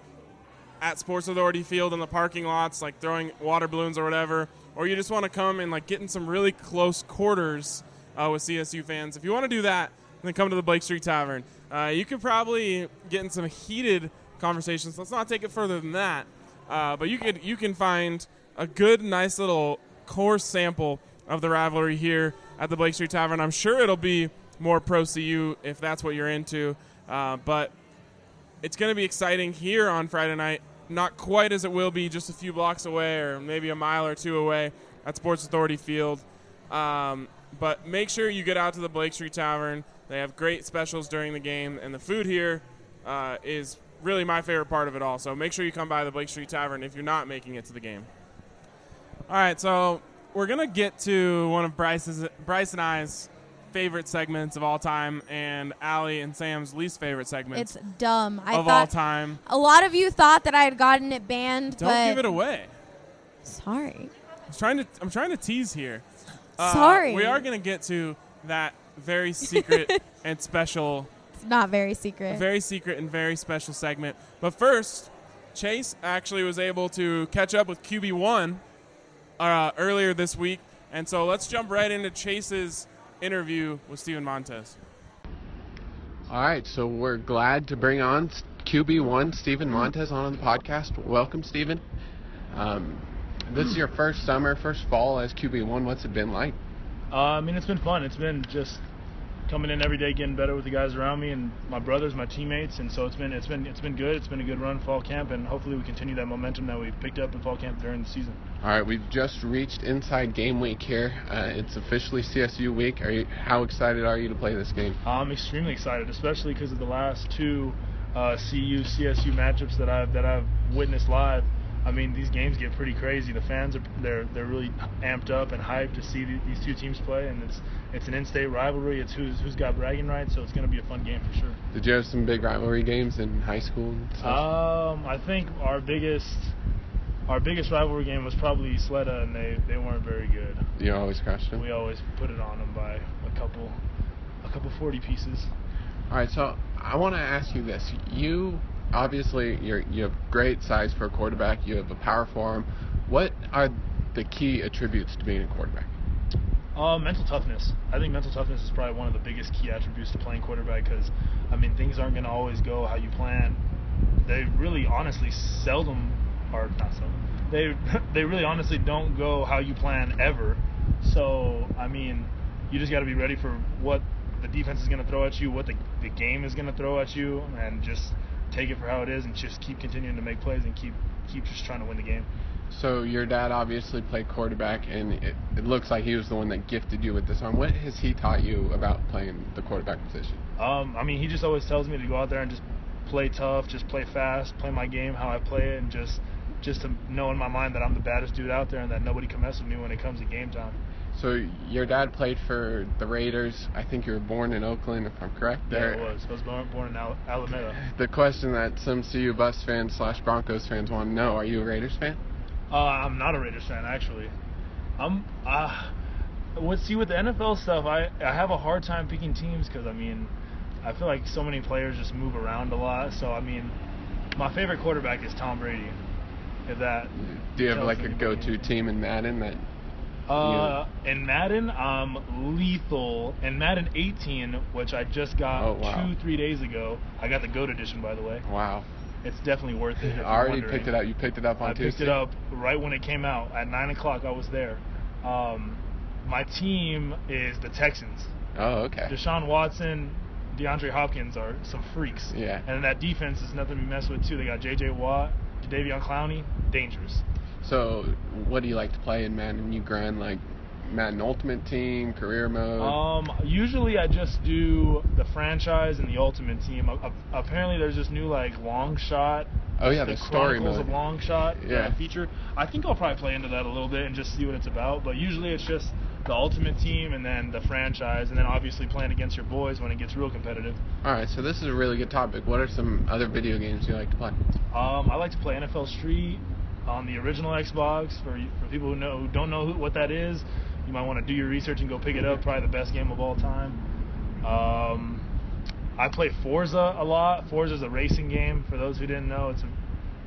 at Sports Authority Field in the parking lots, like throwing water balloons or whatever, or you just want to come and like get in some really close quarters uh, with CSU fans, if you want to do that, then come to the Blake Street Tavern. Uh, you could probably get in some heated conversations. Let's not take it further than that. Uh, but you could you can find a good, nice little core sample of the rivalry here at the Blake Street Tavern. I'm sure it'll be more pro CU if that's what you're into. Uh, but it's going to be exciting here on Friday night. Not quite as it will be just a few blocks away or maybe a mile or two away at Sports Authority Field. Um, but make sure you get out to the Blake Street Tavern. They have great specials during the game, and the food here uh, is really my favorite part of it all. So make sure you come by the Blake Street Tavern if you're not making it to the game. All right, so we're gonna get to one of Bryce's, Bryce and I's favorite segments of all time, and Allie and Sam's least favorite segments It's dumb. I of all thought time. a lot of you thought that I had gotten it banned, Don't but give it away. sorry. I'm trying to. I'm trying to tease here. Uh, Sorry. We are gonna get to that very secret and special, It's not very secret. very secret and very special segment. But first, Chase actually was able to catch up with QB one uh, earlier this week, and so let's jump right into Chase's interview with Steven Montez. All right, so we're glad to bring on QB1 Steven Montez on the podcast. Welcome, Stephen. Um, this is your first summer, first fall as QB1. What's it been like? Uh, I mean, it's been fun. It's been just coming in every day, getting better with the guys around me and my brothers, my teammates, and so it's been it's been it's been good. It's been a good run fall camp, and hopefully we continue that momentum that we picked up in fall camp during the season. All right, we've just reached inside game week here. Uh, it's officially CSU week. Are you? How excited are you to play this game? I'm extremely excited, especially because of the last two uh, CU CSU matchups that I've that I've witnessed live. I mean, these games get pretty crazy. The fans are they're they're really amped up and hyped to see the, these two teams play, and it's it's an in-state rivalry. It's who's who's got bragging rights, so it's going to be a fun game for sure. Did you have some big rivalry games in high school? Um, I think our biggest our biggest rivalry game was probably Sleda, and they, they weren't very good. you always crushed them. We always put it on them by a couple a couple 40 pieces. All right, so I want to ask you this. You obviously you're, you have great size for a quarterback. You have a power form. What are the key attributes to being a quarterback? Uh, mental toughness. I think mental toughness is probably one of the biggest key attributes to playing quarterback because, I mean, things aren't going to always go how you plan. They really, honestly, seldom, or not seldom, they they really honestly don't go how you plan ever. So, I mean, you just got to be ready for what the defense is going to throw at you, what the, the game is going to throw at you, and just take it for how it is and just keep continuing to make plays and keep keep just trying to win the game. So your dad obviously played quarterback, and it, it looks like he was the one that gifted you with this arm. What has he taught you about playing the quarterback position? Um, I mean, he just always tells me to go out there and just play tough, just play fast, play my game how I play it, and just just to know in my mind that I'm the baddest dude out there and that nobody can mess with me when it comes to game time. So your dad played for the Raiders. I think you were born in Oakland, if I'm correct. Yeah, There. it was. I was born, born in Al- Alameda. The question that some CU Buffs fans slash Broncos fans want to know: Are you a Raiders fan? Uh, I'm not a Raiders fan actually. I'm uh, with see with the NFL stuff. I I have a hard time picking teams because I mean, I feel like so many players just move around a lot. So I mean, my favorite quarterback is Tom Brady. If that. Do you have like a go-to team in Madden that? Uh, in Madden, I'm lethal. In Madden 18, which I just got Oh, wow. two, three days ago, I got the GOAT edition, by the way. Wow. It's definitely worth it. I already wondering. picked it up. You picked it up on I picked it up right when it came out at nine o'clock. I was there. Um, my team is the Texans. Oh, okay. Deshaun Watson, DeAndre Hopkins are some freaks. Yeah. And that defense is nothing to be messed with too. They got J.J. Watt, Davion Clowney, dangerous. So, what do you like to play in Madden? You grind like Madden Ultimate Team, Career Mode. Um, usually I just do the franchise and the ultimate team. Apparently, there's this new like long shot. oh yeah, the, the, story Chronicles mode. of Long Shot uh, Yeah. feature. I think I'll probably play into that a little bit and just see what it's about. But usually it's just the ultimate team and then the franchise, and then obviously playing against your boys when it gets real competitive. All right, so this is a really good topic. What are some other video games you like to play? Um, I like to play NFL Street on the original Xbox. For for people who know who don't know who, what that is, you might want to do your research and go pick it up. Probably the best game of all time. Um, I play Forza a lot. Forza is a racing game. For those who didn't know, it's a,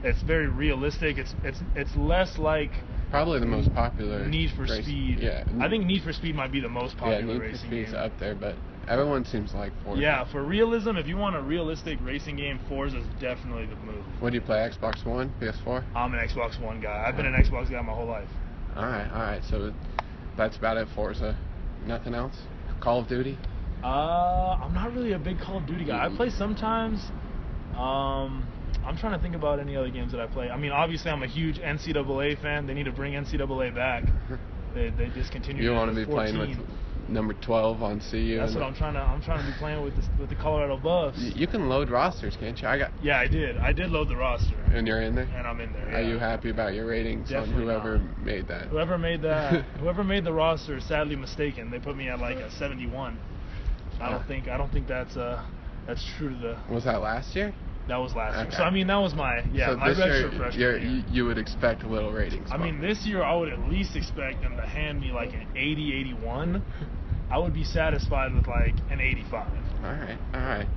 it's very realistic. It's it's it's less like Probably the most popular. Need for race- Speed. Yeah. I think Need for Speed might be the most popular yeah, Need for racing Speed's game. up there, but everyone seems like Forza. Yeah, for realism, if you want a realistic racing game, Forza is definitely the move. What do you play? Xbox One, PS4? I'm an Xbox One guy. I've been an Xbox guy my whole life. All right, all right. So that's about it. Forza. Nothing else. Call of Duty. Uh, I'm not really a big Call of Duty guy. I play sometimes. Um, I'm trying to think about any other games that I play. I mean, obviously, I'm a huge NCAA fan. They need to bring NCAA back. They, they discontinued. You it want to be playing with 14. number 12 on CU? That's and- what I'm trying to. I'm trying to be playing with the, with the Colorado Buffs. You can load rosters, can't you? I got, Yeah, I did. I did load the roster, and you're in there. and I'm in there. Are you happy about your ratings Definitely on whoever not. made that? Whoever made that, whoever made the roster, is sadly mistaken. They put me at like a 71. I don't think. I don't think that's uh, that's true to the. Was that last year? That was last year. So I mean, that was my yeah so my this year, freshman year. you, would expect a little ratings. I mean, this year I would at least expect them to hand me like an 80, 81. I would be satisfied with like an 85. All right, all right.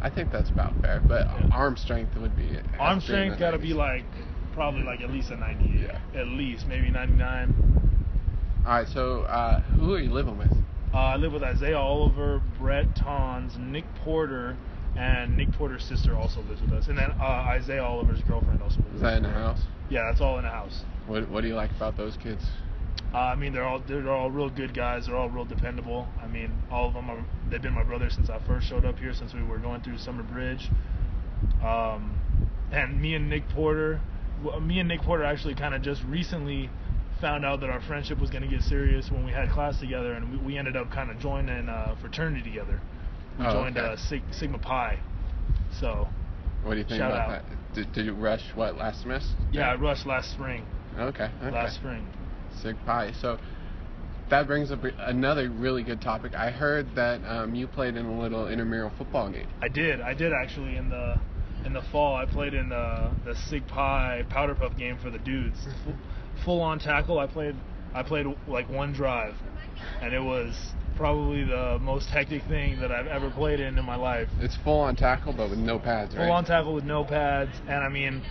I think that's about fair, but Yeah. arm strength would be. Arm to be in strength got to be like probably like at least a 98. Yeah. At least maybe 99. All right, so uh, who are you living with? Uh, I live with Isaiah Oliver, Brett Tonz, Nick Porter, and Nick Porter's sister also lives with us, and then uh, Isaiah Oliver's girlfriend also lives Is that in the house? Yeah, that's all in the house. What What do you like about those kids? Uh, I mean, they're all they're all real good guys. They're all real dependable. I mean, all of them are. They've been my brothers since I first showed up here, since we were going through Summer Bridge. Um, and me and Nick Porter, me and Nick Porter actually kind of just recently found out that our friendship was going to get serious when we had class together, and we, we ended up kind of joining a fraternity together. We Oh, joined okay. uh, Sig- Sigma Pi. So What do you think Shout about out. that? Did, did you rush what last semester? yeah, I rushed last spring. Okay. okay. Last spring. Sig Pi. So that brings up another really good topic. I heard that um, you played in a little intramural football game. I did. I did actually in the in the fall. I played in the the Sig Pi Powder Puff game for the dudes. Full on tackle. I played. I played like one drive, and it was probably the most hectic thing that I've ever played in in my life. It's full on tackle, but with no pads, right? Full on tackle with no pads, and I mean,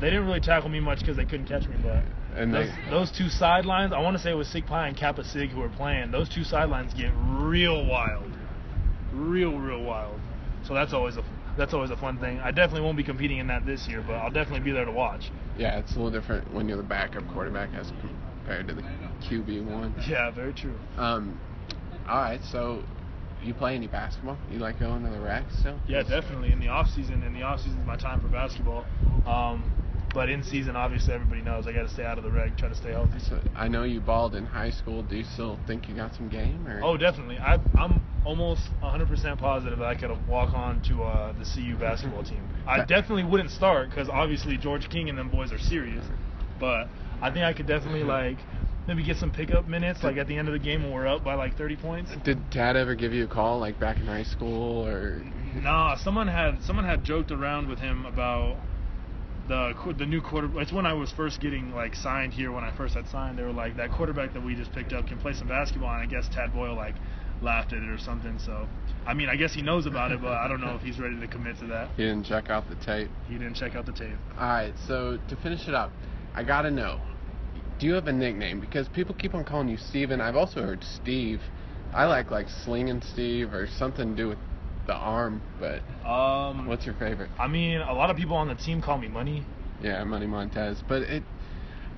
they didn't really tackle me much because they couldn't catch me. But And those, they, those two sidelines, I want to say it was Sig Pi and Kappa Sig who were playing. Those two sidelines get real wild, real real wild. So that's always a that's always a fun thing. I definitely won't be competing in that this year, but I'll definitely be there to watch. yeah, it's a little different when you're the backup quarterback as compared to the QB one. Yeah, very true. Um, all right, so you play any basketball? You like going to the rec still? Yeah, definitely. In the off season, in the off season is my time for basketball. Um, but in season, obviously, everybody knows I got to stay out of the reg, try to stay healthy. So I know you balled in high school. Do you still think you got some game? Or? Oh, definitely. I, I'm almost 100% positive that I could walk on to uh, the CU basketball team. I definitely wouldn't start because obviously George King and them boys are serious. But I think I could definitely like maybe get some pickup minutes like at the end of the game when we're up by like 30 points. Did Dad ever give you a call like back in high school or? Nah, someone had someone had joked around with him about the the new quarter. It's when I was first getting like signed here. When I first had signed, they were like that quarterback that we just picked up can play some basketball. And I guess Tad Boyle like laughed at it or something. So, I mean, I guess he knows about it, but I don't know if he's ready to commit to that. He didn't check out the tape. He didn't check out the tape. All right, so to finish it up, I gotta know, do you have a nickname? Because people keep on calling you Steven. I've also heard Steve. I like like Slinging Steve or something to do with the arm. But Um, what's your favorite? I mean, a lot of people on the team call me Money. Yeah, Money Montez. But it,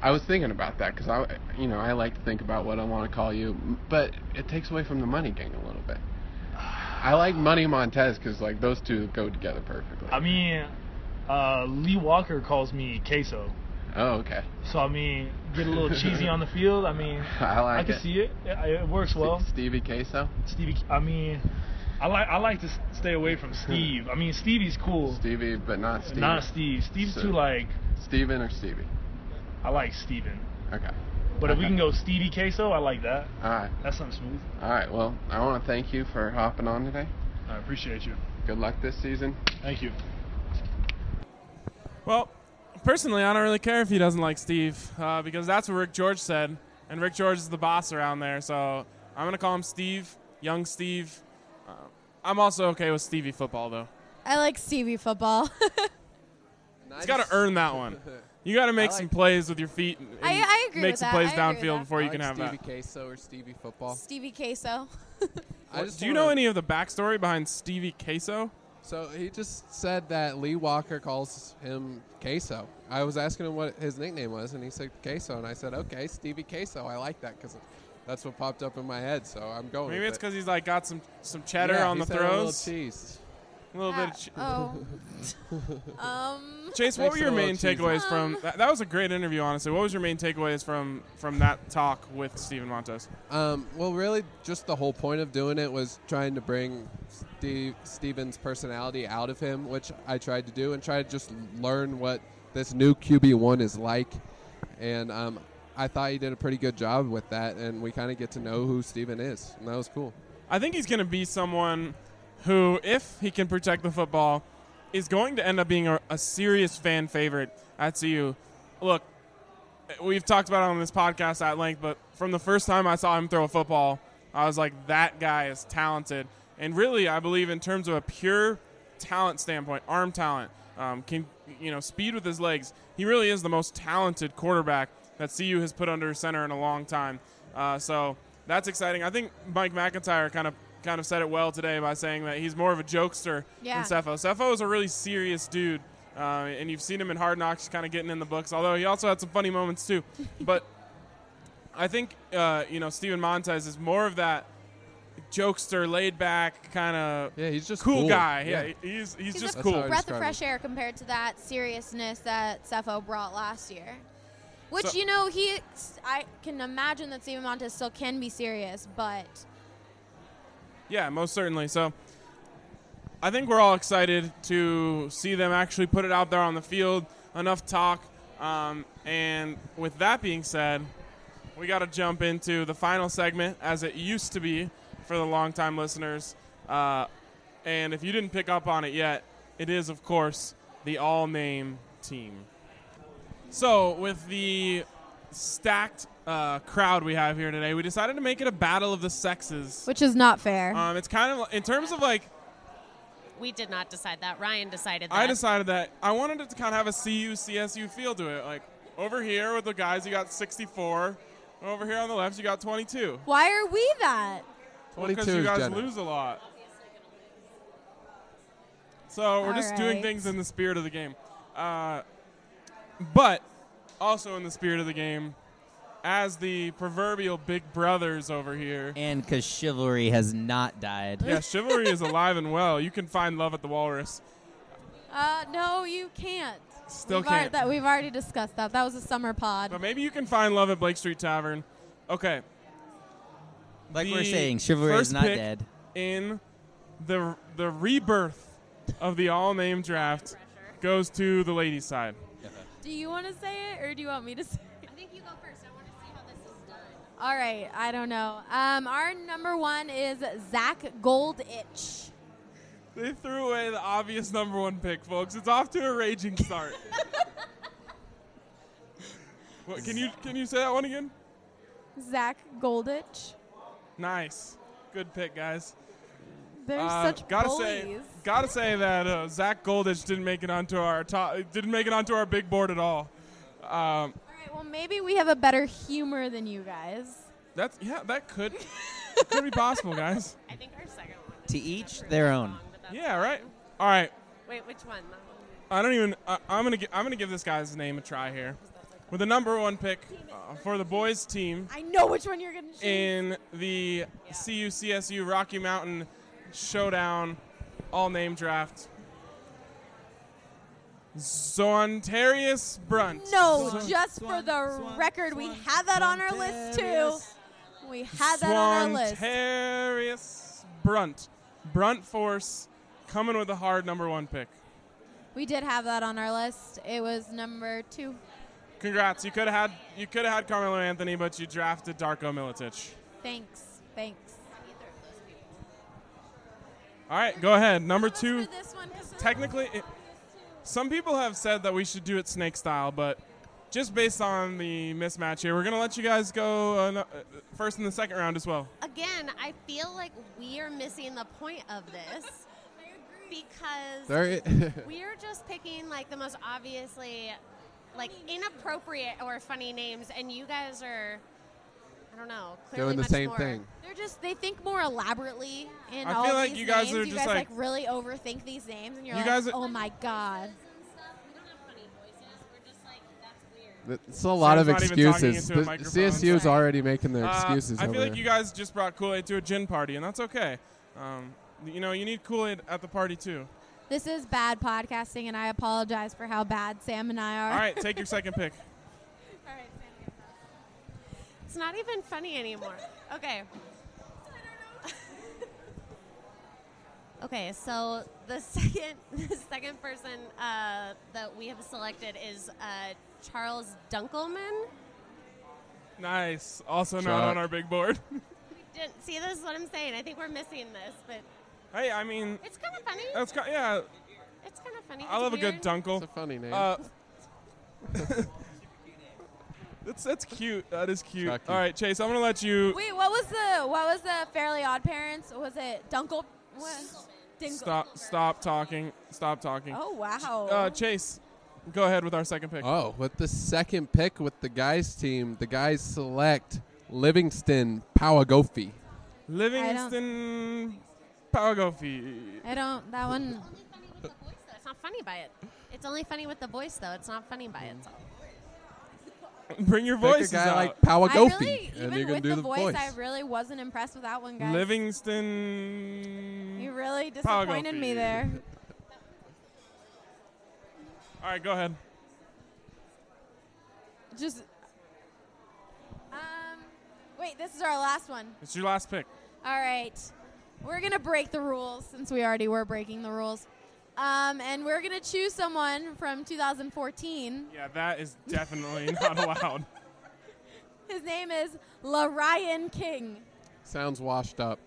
I was thinking about that because I, you know, I like to think about what I want to call you, but it takes away from the Money Gang a little bit. I like Money Montez because like those two go together perfectly. I mean, uh, Lee Walker calls me Queso. Oh, okay. So I mean, get a little cheesy on the field. I mean, I like I can it. see it. It, it works well. Stevie Queso. Stevie, I mean, I like I like to stay away from Steve. I mean, Stevie's cool. Stevie, but not Stevie. Not Steve. Steve's So- too like. Steven or Stevie? I like Steven. Okay. But if we can go Stevie Queso, I like that. All right. That's something smooth. All right. Well, I want to thank you for hopping on today. I appreciate you. Good luck this season. Thank you. Well, personally, I don't really care if he doesn't like Steve uh, because that's what Rick George said, and Rick George is the boss around there. So I'm gonna call him Steve, young Steve. Uh, I'm also okay with Stevie football though. I like Stevie football. He's got to earn that one. You got to make I some plays with your feet. And I- I agree Make with some that. plays I agree with downfield that. before you I can have Stevie that. Queso or Stevie football. Stevie Queso. Do you know any of the backstory behind Stevie Queso? So he just said that Lee Walker calls him Queso. I was asking him what his nickname was, and he said Queso, and I said, "Okay, Stevie Queso. I like that because that's what popped up in my head, so I'm going." Maybe it's it. because he's like got some some cheddar Yeah, on he the said a little cheese. A little bit. Of che- oh. um. Chase, what Makes were your a little main cheesy. takeaways from Um, that, that? was a great interview, honestly. What was your main takeaways from from that talk with Steven Montez? Um, well, really, just the whole point of doing it was trying to bring Steve, Steven's personality out of him, which I tried to do, and try to just learn what this new QB one is like. And um, I thought he did a pretty good job with that, and we kind of get to know who Steven is, and that was cool. I think he's going to be someone who, if he can protect the football, is going to end up being a, a serious fan favorite at CU. Look, we've talked about it on this podcast at length, but from the first time I saw him throw a football, I was like, that guy is talented. And really, I believe in terms of a pure talent standpoint, arm talent, um, can you know, speed with his legs. He really is the most talented quarterback that CU has put under center in a long time. Uh, so that's exciting. I think Mike MacIntyre kind of kind of said it well today by saying that he's more of a jokester Yeah. than Sefo. Sefo is a really serious dude, uh, and you've seen him in Hard Knocks, kind of getting in the books. Although he also had some funny moments too. but I think uh, you know Steven Montez is more of that jokester, laid back kind of Yeah, he's just cool, cool. guy. Yeah. Yeah, he's he's, He's just a cool. Breath of fresh him. air compared to that seriousness that Sefo brought last year. Which So- you know he, I can imagine that Steven Montez still can be serious, but Yeah, most certainly. So I think we're all excited to see them actually put it out there on the field. Enough talk. Um, and with that being said, we got to jump into the final segment as it used to be for the longtime listeners. Uh, and if you didn't pick up on it yet, it is, of course, the all name team. So, with the stacked uh, crowd we have here today, we decided to make it a battle of the sexes. which is not fair. Um, it's kind of in terms of like we did not decide that. Ryan decided that. I decided that I wanted it to kind of have a CU CSU feel to it. Like over here with the guys, you got 64. Over here on the left, you got 22. Why are we that? Because 22 you guys lose a lot. So we're All just doing things in the spirit of the game. Uh, but also in the spirit of the game, as the proverbial big brothers over here. And because chivalry has not died. Yeah, chivalry is alive and well. You can find love at the Walrus. Uh, no, you can't. Still we've can't. that we've already discussed that. That was a summer pod. But maybe you can find love at Blake Street Tavern. Okay. Like The we're saying, chivalry is not pick dead. In the the rebirth of the all name draft goes to the ladies' side. Do you want to say it, or do you want me to say? it? All right, I don't know. Um, our number one is Zach Golditch. They threw away the obvious number one pick, folks. It's off to a raging start. what, can you can you say that one again? Zach Golditch. Nice, good pick, guys. They're Uh, such gotta bullies. say, gotta say that uh, Zach Golditch didn't make it onto our top, didn't make it onto our big board at all. Um, well maybe we have a better humor than you guys. that's yeah, that could could be possible, guys. I think our second one. To each their own. but that's Yeah, fine. right. All right, Wait, which one? I don't even. I, I'm gonna. gi- I'm gonna give this guy's name a try here, with the number one pick uh, for the boys team I know which one you're gonna choose. in the CU CSU Rocky Mountain Showdown All Name Draft. Zontarius Brunt. no, Swan- just for the Swan- record, we Swan- had that on our list too. We had that on our list. Zontarius Brunt. Brunt Force coming with a hard number one pick. We did have that on our list. It was number two. Congrats. You could have had you could have had Carmelo Anthony, but you drafted Darko Milicic. Thanks. Thanks. All right, go ahead. Number two. for this one? 'Cause Technically, it, some people have said that we should do it snake style, but just based on the mismatch here, we're gonna let you guys go uh, uh, first in the second round as well. Again, I feel like we are missing the point of this because we're just picking like the most obviously like inappropriate or funny names, and you guys are, I don't know, clearly doing the much same more- thing. They're just they think more elaborately in I all feel like these you guys names. are you just guys like- really overthink these names, and you're You like, guys are- oh my god. It's a lot of Sam's not even talking excuses. The. CSU is already making their Uh, excuses. I feel over like there. you guys just brought Kool Aid to a gin party, and that's okay. Um, you know, you need Kool Aid at the party too. This is bad podcasting, and I apologize for how bad Sam and I are. All right, take your second pick. All right, Sam. It's not even funny anymore. Okay. okay, so the second the second person uh, that we have selected is uh, Charles Dunkelman. Nice. Also not Chuck. on our big board. Didn't, see, this is what I'm saying. I think we're missing this, but hey, I mean, it's kind of funny. that's ki- yeah. It's kind of funny. I It's love a good weird. dunkle. It's a funny name. Uh, that's that's cute. That is cute. Chucky. All right, Chase, I'm gonna let you Wait, what was the what was the Fairly Odd Parents? Was it Dunkle? What? Dingle. stop stop talking. Stop talking. Oh wow. Uh, Chase, go ahead with our second pick. oh, with the second pick with the guys team, the guys select Livingston Powagofi. Livingston Pagagofi. I don't. That one. Only funny with the voice, though. It's not funny by it. It's only funny with the voice, though. It's not funny by itself. Bring your Pick a guy out. like I Powagofi, really, and even you're gonna with do the, the voice, I really wasn't impressed with that one, guys. Livingston. You really disappointed me there. All right, go ahead. Just. Um. Wait, this is our last one. It's your last pick. All right. We're going to break the rules since we already were breaking the rules. Um, and we're going to choose someone from 2014. Yeah, that is definitely not allowed. His name is LaRyan King. Sounds washed up.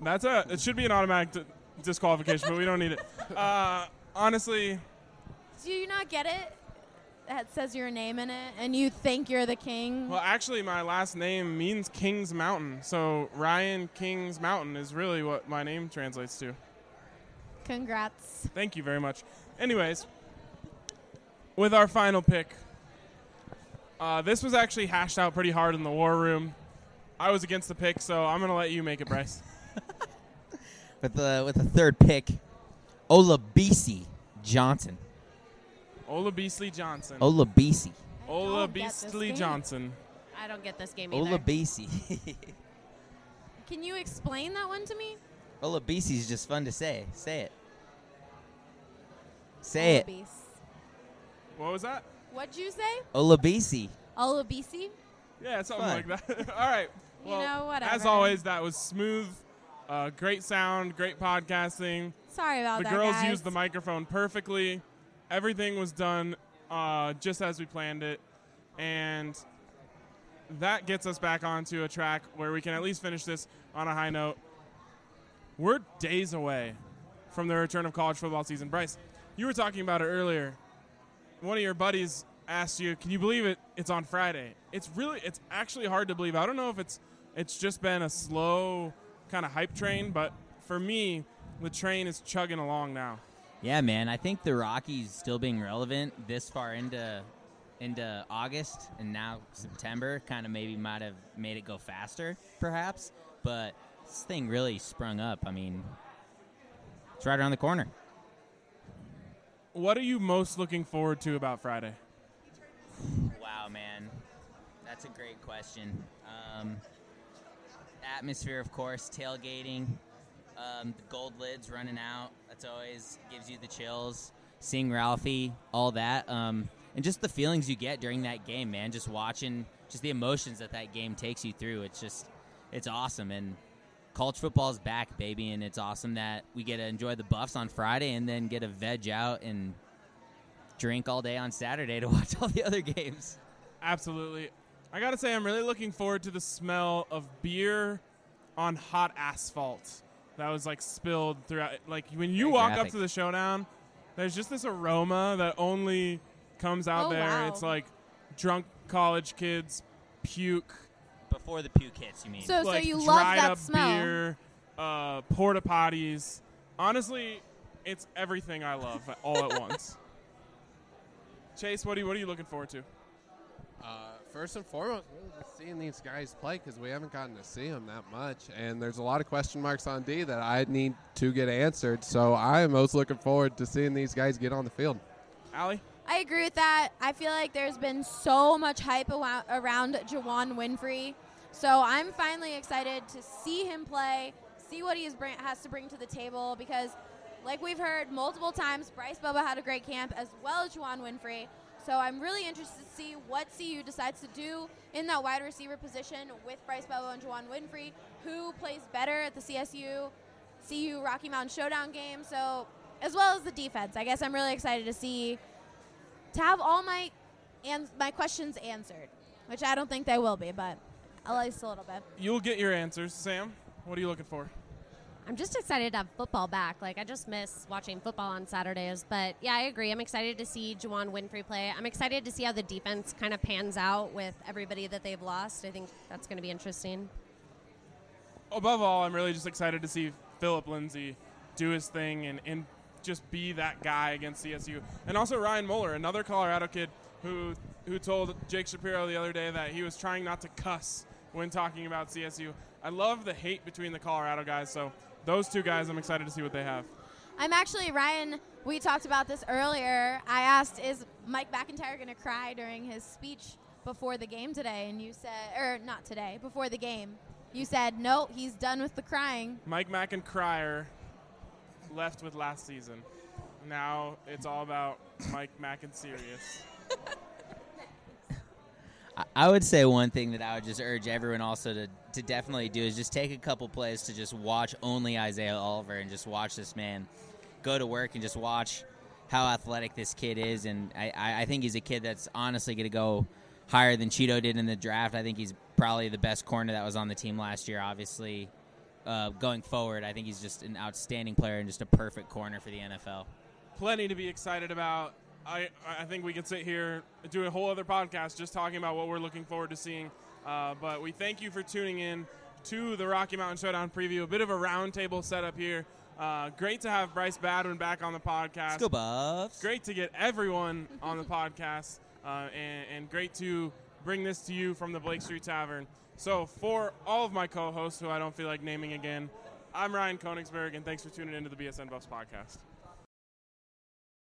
That's a. It should be an automatic d- disqualification, but we don't need it. Uh, honestly, Do you not get it? That says your name in it, and you think you're the king. well, actually, my last name means King's Mountain, so Ryan King's Mountain is really what my name translates to. Congrats. Thank you very much. Anyways, with our final pick, uh, this was actually hashed out pretty hard in the war room. I was against the pick, so I'm gonna let you make it, Bryce. With the with the third pick, Olabisi Johnson. Ola Beasley Johnson. Olabisi. Ola don't get this Beasley. Johnson. I don't get this game either. Olabisi. Can you explain that one to me? Olabisi is just fun to say. Say it. Say it. Olabisi. What was that? What'd you say? Olabisi. Olabisi? Yeah, something Fun. like that. All right. You Well, know, As always, that was smooth, uh, great sound, great podcasting. Sorry about the that. The girls guys. used the microphone perfectly. Everything was done uh, just as we planned it, and that gets us back onto a track where we can at least finish this on a high note. We're days away from the return of college football season. Bryce, you were talking about it earlier. One of your buddies asked you, "Can you believe it? It's on Friday." It's really, it's actually hard to believe. I don't know if it's, it's just been a slow kind of hype train, but for me, the train is chugging along now. Yeah, man. I think the Rockies still being relevant this far into into August and now September kind of maybe might have made it go faster, perhaps. But this thing really sprung up. I mean, it's right around the corner. What are you most looking forward to about Friday? Wow, man. That's a great question. Um, atmosphere, of course, tailgating, um, the gold lids running out. That's always gives you the chills. Seeing Ralphie, all that, um, and just the feelings you get during that game, man. Just watching, just the emotions that that game takes you through. It's just, it's awesome. And college football is back, baby, and it's awesome that we get to enjoy the Buffs on Friday and then get a veg out and drink all day on Saturday to watch all the other games. Absolutely. I got to say, I'm really looking forward to the smell of beer on hot asphalt that was like spilled throughout. Like when you Very walk up to the showdown, there's just this aroma that only comes out Oh, there. wow. It's like drunk college kids puke. Before the puke hits, you mean? So, so you love dried that up smell. beer, uh, porta potties. Honestly, it's everything I love all at once. Chase, what are you, what are you looking forward to? Uh, first and foremost, really just seeing these guys play because we haven't gotten to see them that much, and there's a lot of question marks on D that I need to get answered. So I am most looking forward to seeing these guys get on the field. Allie? I agree with that. I feel like there's been so much hype around Juwann Winfree. So I'm finally excited to see him play, see what he has to bring to the table because, like we've heard multiple times, Bryce Bobo had a great camp as well as Juwann Winfree. So I'm really interested to see what CU decides to do in that wide receiver position with Bryce Bobo and Juwann Winfree, who plays better at the CSU, CU Rocky Mountain Showdown game. So as well as the defense, I guess I'm really excited to see to have all my ans- my questions answered, which I don't think they will be, but at least a little bit. You'll get your answers. Sam, what are you looking for? I'm just excited to have football back. Like I just miss watching football on Saturdays. But yeah, I agree. I'm excited to see Juwann Winfree play. I'm excited to see how the defense kind of pans out with everybody that they've lost. I think that's going to be interesting. Above all, I'm really just excited to see Phillip Lindsay do his thing and, and just be that guy against CSU. And also Ryan Moeller, another Colorado kid who who told Jake Shapiro the other day that he was trying not to cuss when talking about CSU. I love the hate between the Colorado guys, so those two guys I'm excited to see what they have. I'm actually Ryan. We talked about this earlier. I asked, "Is Mike MacIntyre going to cry during his speech before the game today?" And you said, or not today, before the game. You said, "No, he's done with the crying." Mike MacIntyre left with last season. Now it's all about Mike Mack and Sirius. I- would say one thing that I would just urge everyone also to, to definitely do is just take a couple plays to just watch only Isaiah Oliver and just watch this man go to work and just watch how athletic this kid is. And I, I I think he's a kid that's honestly going to go higher than Chido did in the draft. I think he's probably the best corner that was on the team last year, obviously. Uh, going forward, I think he's just an outstanding player and just a perfect corner for the NFL. plenty to be excited about. I, I think we could sit here and do a whole other podcast just talking about what we're looking forward to seeing. Uh, but we thank you for tuning in to the Rocky Mountain Showdown preview. A bit of a roundtable setup here Uh, great to have Bryce Badwin back on the podcast. Let's go, Buffs. Great to get everyone on the podcast, uh, and, and great to bring this to you from the Blake Street Tavern. So, for all of my co hosts, who I don't feel like naming again, I'm Ryan Koenigsberg, and thanks for tuning into the BSN Buffs podcast.